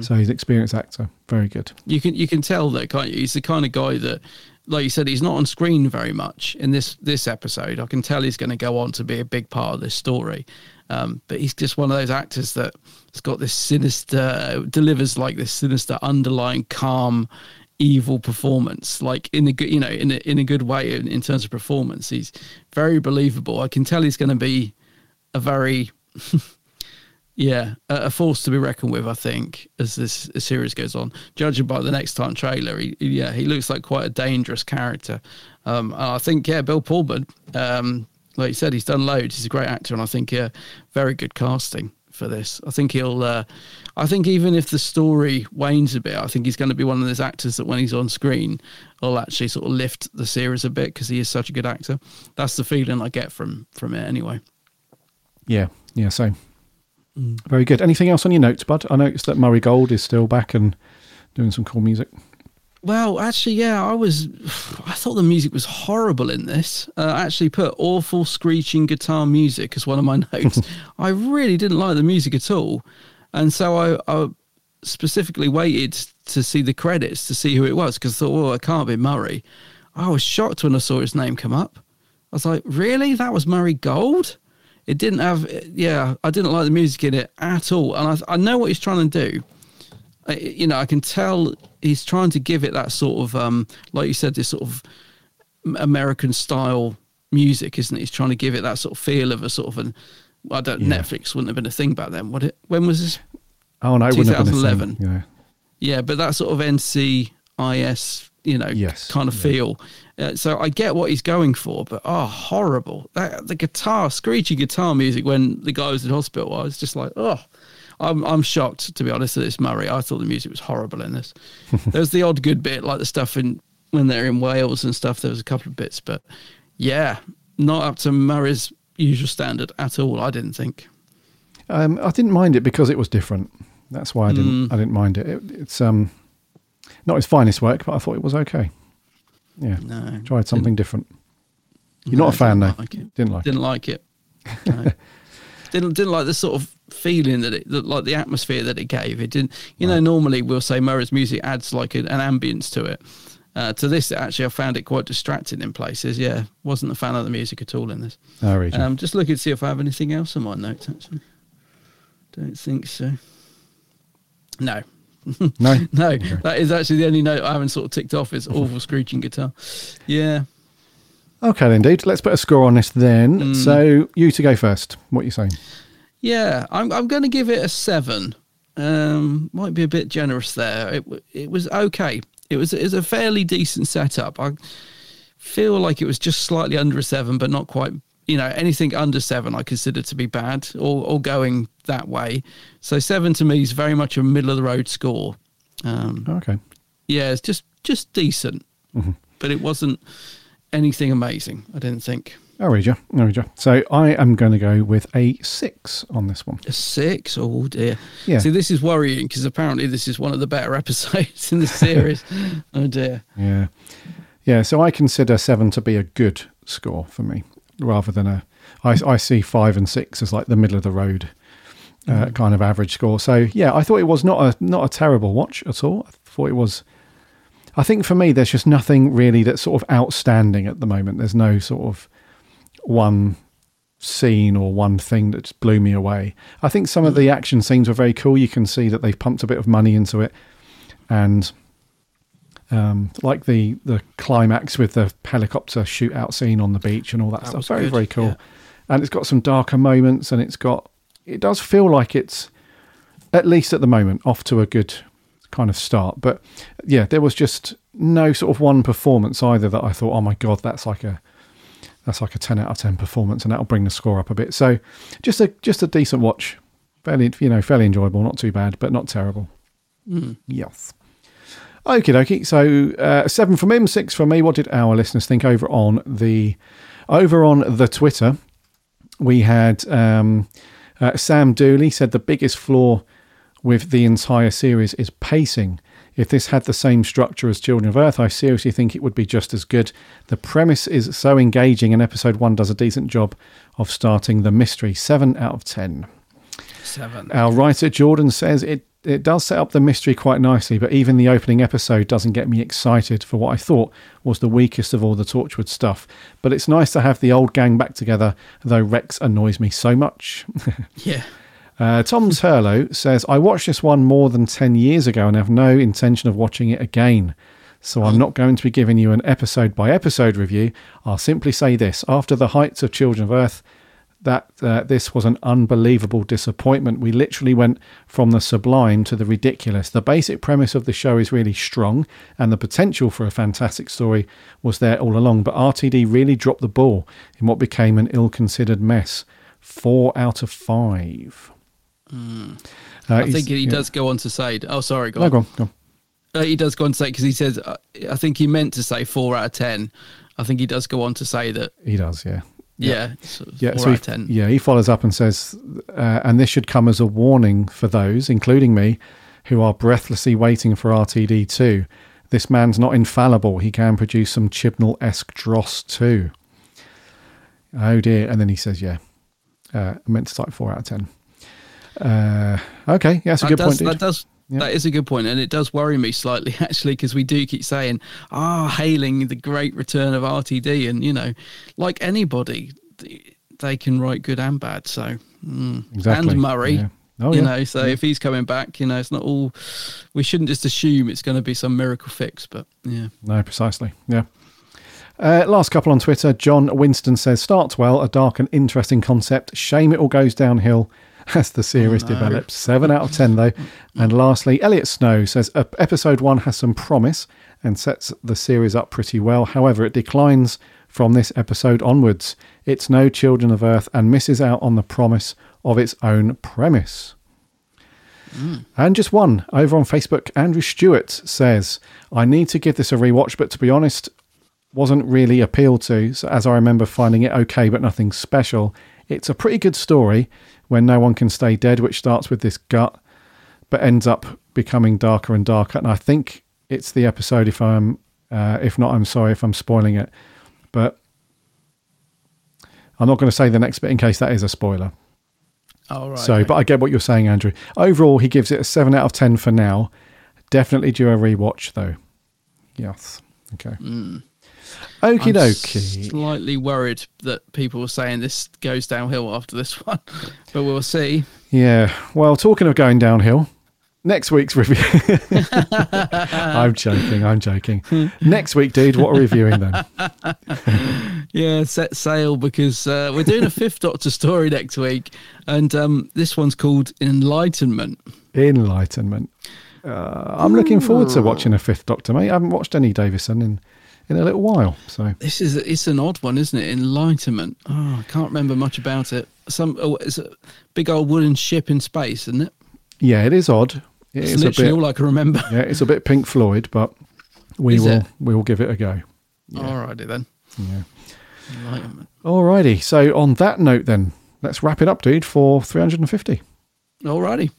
So he's an experienced actor, very good. You can you can tell that can't you? He's the kind of guy that, like you said, he's not on screen very much in this this episode. I can tell he's going to go on to be a big part of this story, um, but he's just one of those actors that has got this sinister delivers like this sinister underlying calm, evil performance, like in a good you know in a, in a good way in, in terms of performance. He's very believable. I can tell he's going to be a very yeah, a, force to be reckoned with. I think as this series goes on, judging by the next time trailer, he- yeah, he looks like quite a dangerous character. Um, and I think yeah, Bill Pullman, um, like you said, he's done loads. He's a great actor, and I think yeah, very good casting for this. I think he'll. Uh, I think even if the story wanes a bit, I think he's going to be one of those actors that when he's on screen, will actually sort of lift the series a bit because he is such a good actor. That's the feeling I get from from it anyway. Yeah, yeah, same. Very good. Anything else on your notes, bud? I noticed that Murray Gold is still back and doing some cool music. Well, actually, yeah, I was. I thought the music was horrible in this. Uh, I actually put awful screeching guitar music as one of my notes. I really didn't like the music at all, and so I, I specifically waited to see the credits to see who it was because I thought, well, it can't be Murray. I was shocked when I saw his name come up. I was like, really? That was Murray Gold? It didn't have, yeah, I didn't like the music in it at all. And I, I know what he's trying to do. I, you know, I can tell he's trying to give it that sort of, um, like you said, this sort of American style music, isn't it? He's trying to give it that sort of feel of a sort of an, I don't, Yeah. Netflix wouldn't have been a thing back then. What it, when was this? Oh no, it wouldn't have been the same. 2011. Yeah, Yeah, but that sort of NCIS, you know, Yes, kind of yeah. feel. Uh, so I get what he's going for, but oh, horrible! That, the guitar, screechy guitar music when the guy was in hospital, I was just like, oh, I'm I'm shocked to be honest. At this Murray, I thought the music was horrible in this. There's the odd good bit, like the stuff in when they're in Wales and stuff. There was a couple of bits, but yeah, not up to Murray's usual standard at all. I didn't think. um, I didn't mind it because it was different. That's why I didn't. I didn't mind it. it. It's um, not his finest work, but I thought it was okay. Yeah, No, tried something different. You're No, not a fan, though. didn't like it. Didn't like didn't like it. No. didn't didn't like the sort of feeling that it, that, like the atmosphere that it gave. It didn't. You know, normally we'll say Murray's music adds like an, an ambience to it. Uh, to this, actually, I found it quite distracting in places. Yeah, wasn't a fan of the music at all in this. it. Oh, region. Um, just looking to see if I have anything else on my notes. Actually, don't think so. No, no, no, that is actually the only note I haven't sort of ticked off. Is awful screeching guitar. Yeah, Okay, then, dude. Let's put a score on this then. Mm. So you to go first. What are you saying? Yeah, I'm I'm going to give it a seven. Um, might be a bit generous there. It it was okay. It was it was a fairly decent setup. I feel like it was just slightly under a seven, but not quite. You know, anything under seven I consider to be bad or or going that way. So seven to me is very much a middle of the road score. Um, Okay. yeah, it's just just decent, but it wasn't anything amazing. I didn't think. I'll read you. I'll read you. So I am going to go with a six on this one. A six? Oh dear. Yeah. See, this is worrying because apparently this is one of the better episodes in the series. oh dear. Yeah. Yeah. So I consider seven to be a good score for me rather than a. I, I see five and six as like the middle of the road uh, kind of average score. So yeah, I thought it was not a not a terrible watch at all. I thought it was. I think for me, there's just nothing really that's sort of outstanding at the moment. There's no sort of one scene or one thing that just blew me away. I think some of the action scenes were very cool. You can see that they've pumped a bit of money into it, and um, like the the climax with the helicopter shootout scene on the beach and all that, That stuff. was Very good, very cool, yeah. and it's got some darker moments, and it's got it does feel like it's at least at the moment off to a good kind of start. But yeah, there was just no sort of one performance either that I thought, oh my god, that's like a that's like a ten out of ten performance, and that'll bring the score up a bit. So just a just a decent watch, fairly you know fairly enjoyable, not too bad, but not terrible. Yes. Okie dokie. So uh, seven from him, six from me. What did our listeners think over on the over on the Twitter? we had um, uh, Sam Dooley said the biggest flaw with the entire series is pacing. If this had the same structure as Children of Earth, I seriously think it would be just as good. The premise is so engaging, and episode one does a decent job of starting the mystery. Seven out of ten. Seven. Our writer Jordan says it it does set up the mystery quite nicely, but even the opening episode doesn't get me excited for what I thought was the weakest of all the Torchwood stuff. But it's nice to have the old gang back together, though Rex annoys me so much. Yeah. Uh, Tom Turlow says, I watched this one more than 10 years ago and have no intention of watching it again. So I'm not going to be giving you an episode by episode review. I'll simply say this after the heights of Children of Earth, that uh, this was an unbelievable disappointment. We literally went from the sublime to the ridiculous. The basic premise of the show is really strong, and the potential for a fantastic story was there all along. But RTD really dropped the ball in what became an ill considered mess. Four out of five. Uh, I think he yeah. does go on to say. Oh, sorry. Go No, on. go on, go on. Uh, he does go on to say because he says. Uh, I think he meant to say four out of ten. I think he does go on to say that. He does, yeah. Yeah. sort of Yeah, so he, ten. yeah, he follows up and says, uh, and this should come as a warning for those, including me, who are breathlessly waiting for RTD two. This man's not infallible. He can produce some Chibnall esque dross too. Oh dear! And then he says, "Yeah, uh, I meant to type four out of ten. Uh, okay, yeah, that's a that good does, point. Dude. That does. That is a good point, and it does worry me slightly actually because we do keep saying, "Ah, hailing the great return of RTD," and you know, like anybody, they can write good and bad. So, mm. Exactly, and Murray, yeah. Oh, you yeah, know, so if he's coming back, you know, it's not all. We shouldn't just assume it's going to be some miracle fix, but yeah, No, precisely. Yeah. Uh, last couple on Twitter. John Winston says, starts well, a dark and interesting concept. Shame it all goes downhill as the series oh, develops. Seven out of ten, though. And lastly, Elliot Snow says, episode one has some promise and sets the series up pretty well. However, it declines from this episode onwards. It's no Children of Earth and misses out on the promise of its own premise. Hmm. And just one over on Facebook, Andrew Stewart says, I need to give this a rewatch, but to be honest, wasn't really appealed to, so as I remember finding it okay, but nothing special. It's a pretty good story when no one can stay dead, which starts with this gut, but ends up becoming darker and darker. And I think it's the episode. If I'm, uh, if not, I'm sorry if I'm spoiling it, but I'm not going to say the next bit in case that is a spoiler. all right. So, okay. but I get what you're saying, Andrew. Overall, he gives it a seven out of ten for now. Definitely do a rewatch, though. Yes. Okay. Okie dokie. Slightly worried that people are saying this goes downhill after this one, but we'll see. Yeah. Well, talking of going downhill, next week's review. I'm joking. I'm joking. next week, dude, what are we reviewing then? Yeah, set sail because uh, we're doing a fifth Doctor story next week, and um, this one's called Enlightenment. Enlightenment. Uh, I'm looking forward to watching a fifth Doctor, mate. I haven't watched any Davison in in a little while, so This is it's an odd one, isn't it? Enlightenment. Oh, I can't remember much about it. Some oh, it's a big old wooden ship in space, isn't it? yeah, it is odd. It It's is a literally bit. all I can remember. Yeah, it's a bit Pink Floyd, but we Is will it? we will give it a go. Alrighty then. Yeah. Enlightenment. Alrighty. So on that note, then let's wrap it up, dude, for 350. Alrighty.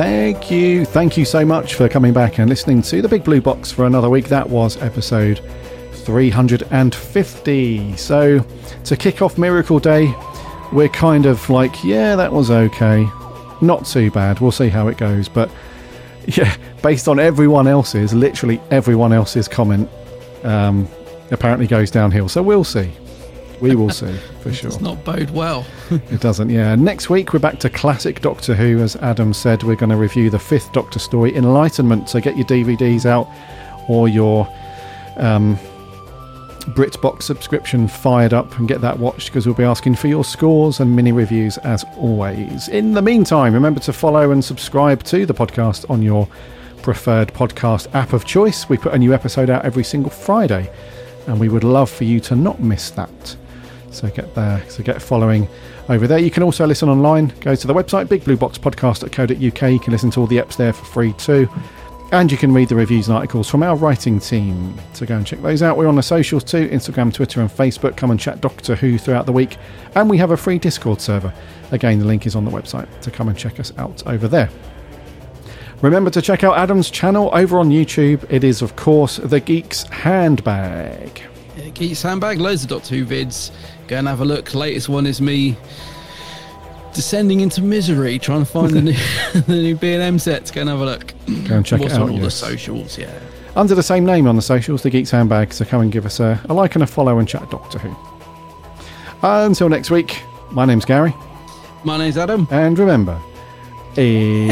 Thank you. Thank you so much for coming back and listening to the Big Blue Box for another week. That was episode 350. So, to kick off Miracle Day, we're kind of like, yeah, that was okay. Not too bad. We'll see how it goes. But yeah, based on everyone else's, literally everyone else's comment, um, apparently goes downhill. So, we'll see. We will see for sure. Does not bode well. It doesn't, yeah. Next week, we're back to classic Doctor Who. As Adam said, we're going to review the fifth Doctor story, Enlightenment. So get your DVDs out or your um, BritBox subscription fired up and get that watched because we'll be asking for your scores and mini reviews as always. In the meantime, remember to follow and subscribe to the podcast on your preferred podcast app of choice. We put a new episode out every single Friday, and we would love for you to not miss that. So get there, so get following over there. You can also listen online. Go to the website bigblueboxpodcast.co.uk. You can listen to all the apps there for free too. And you can read the reviews and articles from our writing team. So go and check those out. We're on the socials too Instagram, Twitter, and Facebook. Come and chat Doctor Who throughout the week. And we have a free Discord server. Again, the link is on the website. So come and check us out over there. Remember to check out Adam's channel over on YouTube. It is, of course, The Geek's Handbag. Geeks Handbag, loads of Doctor Who vids. Go and have a look. Latest one is me descending into misery trying to find the new the new B&M sets. Go and have a look. Go and check What's it out. on all the socials, yeah. Under the same name on the socials, The Geek's Handbag. So come and give us a, a like and a follow and chat Doctor Who. Until next week, my name's Garry. My name's Adam. And remember, Eh.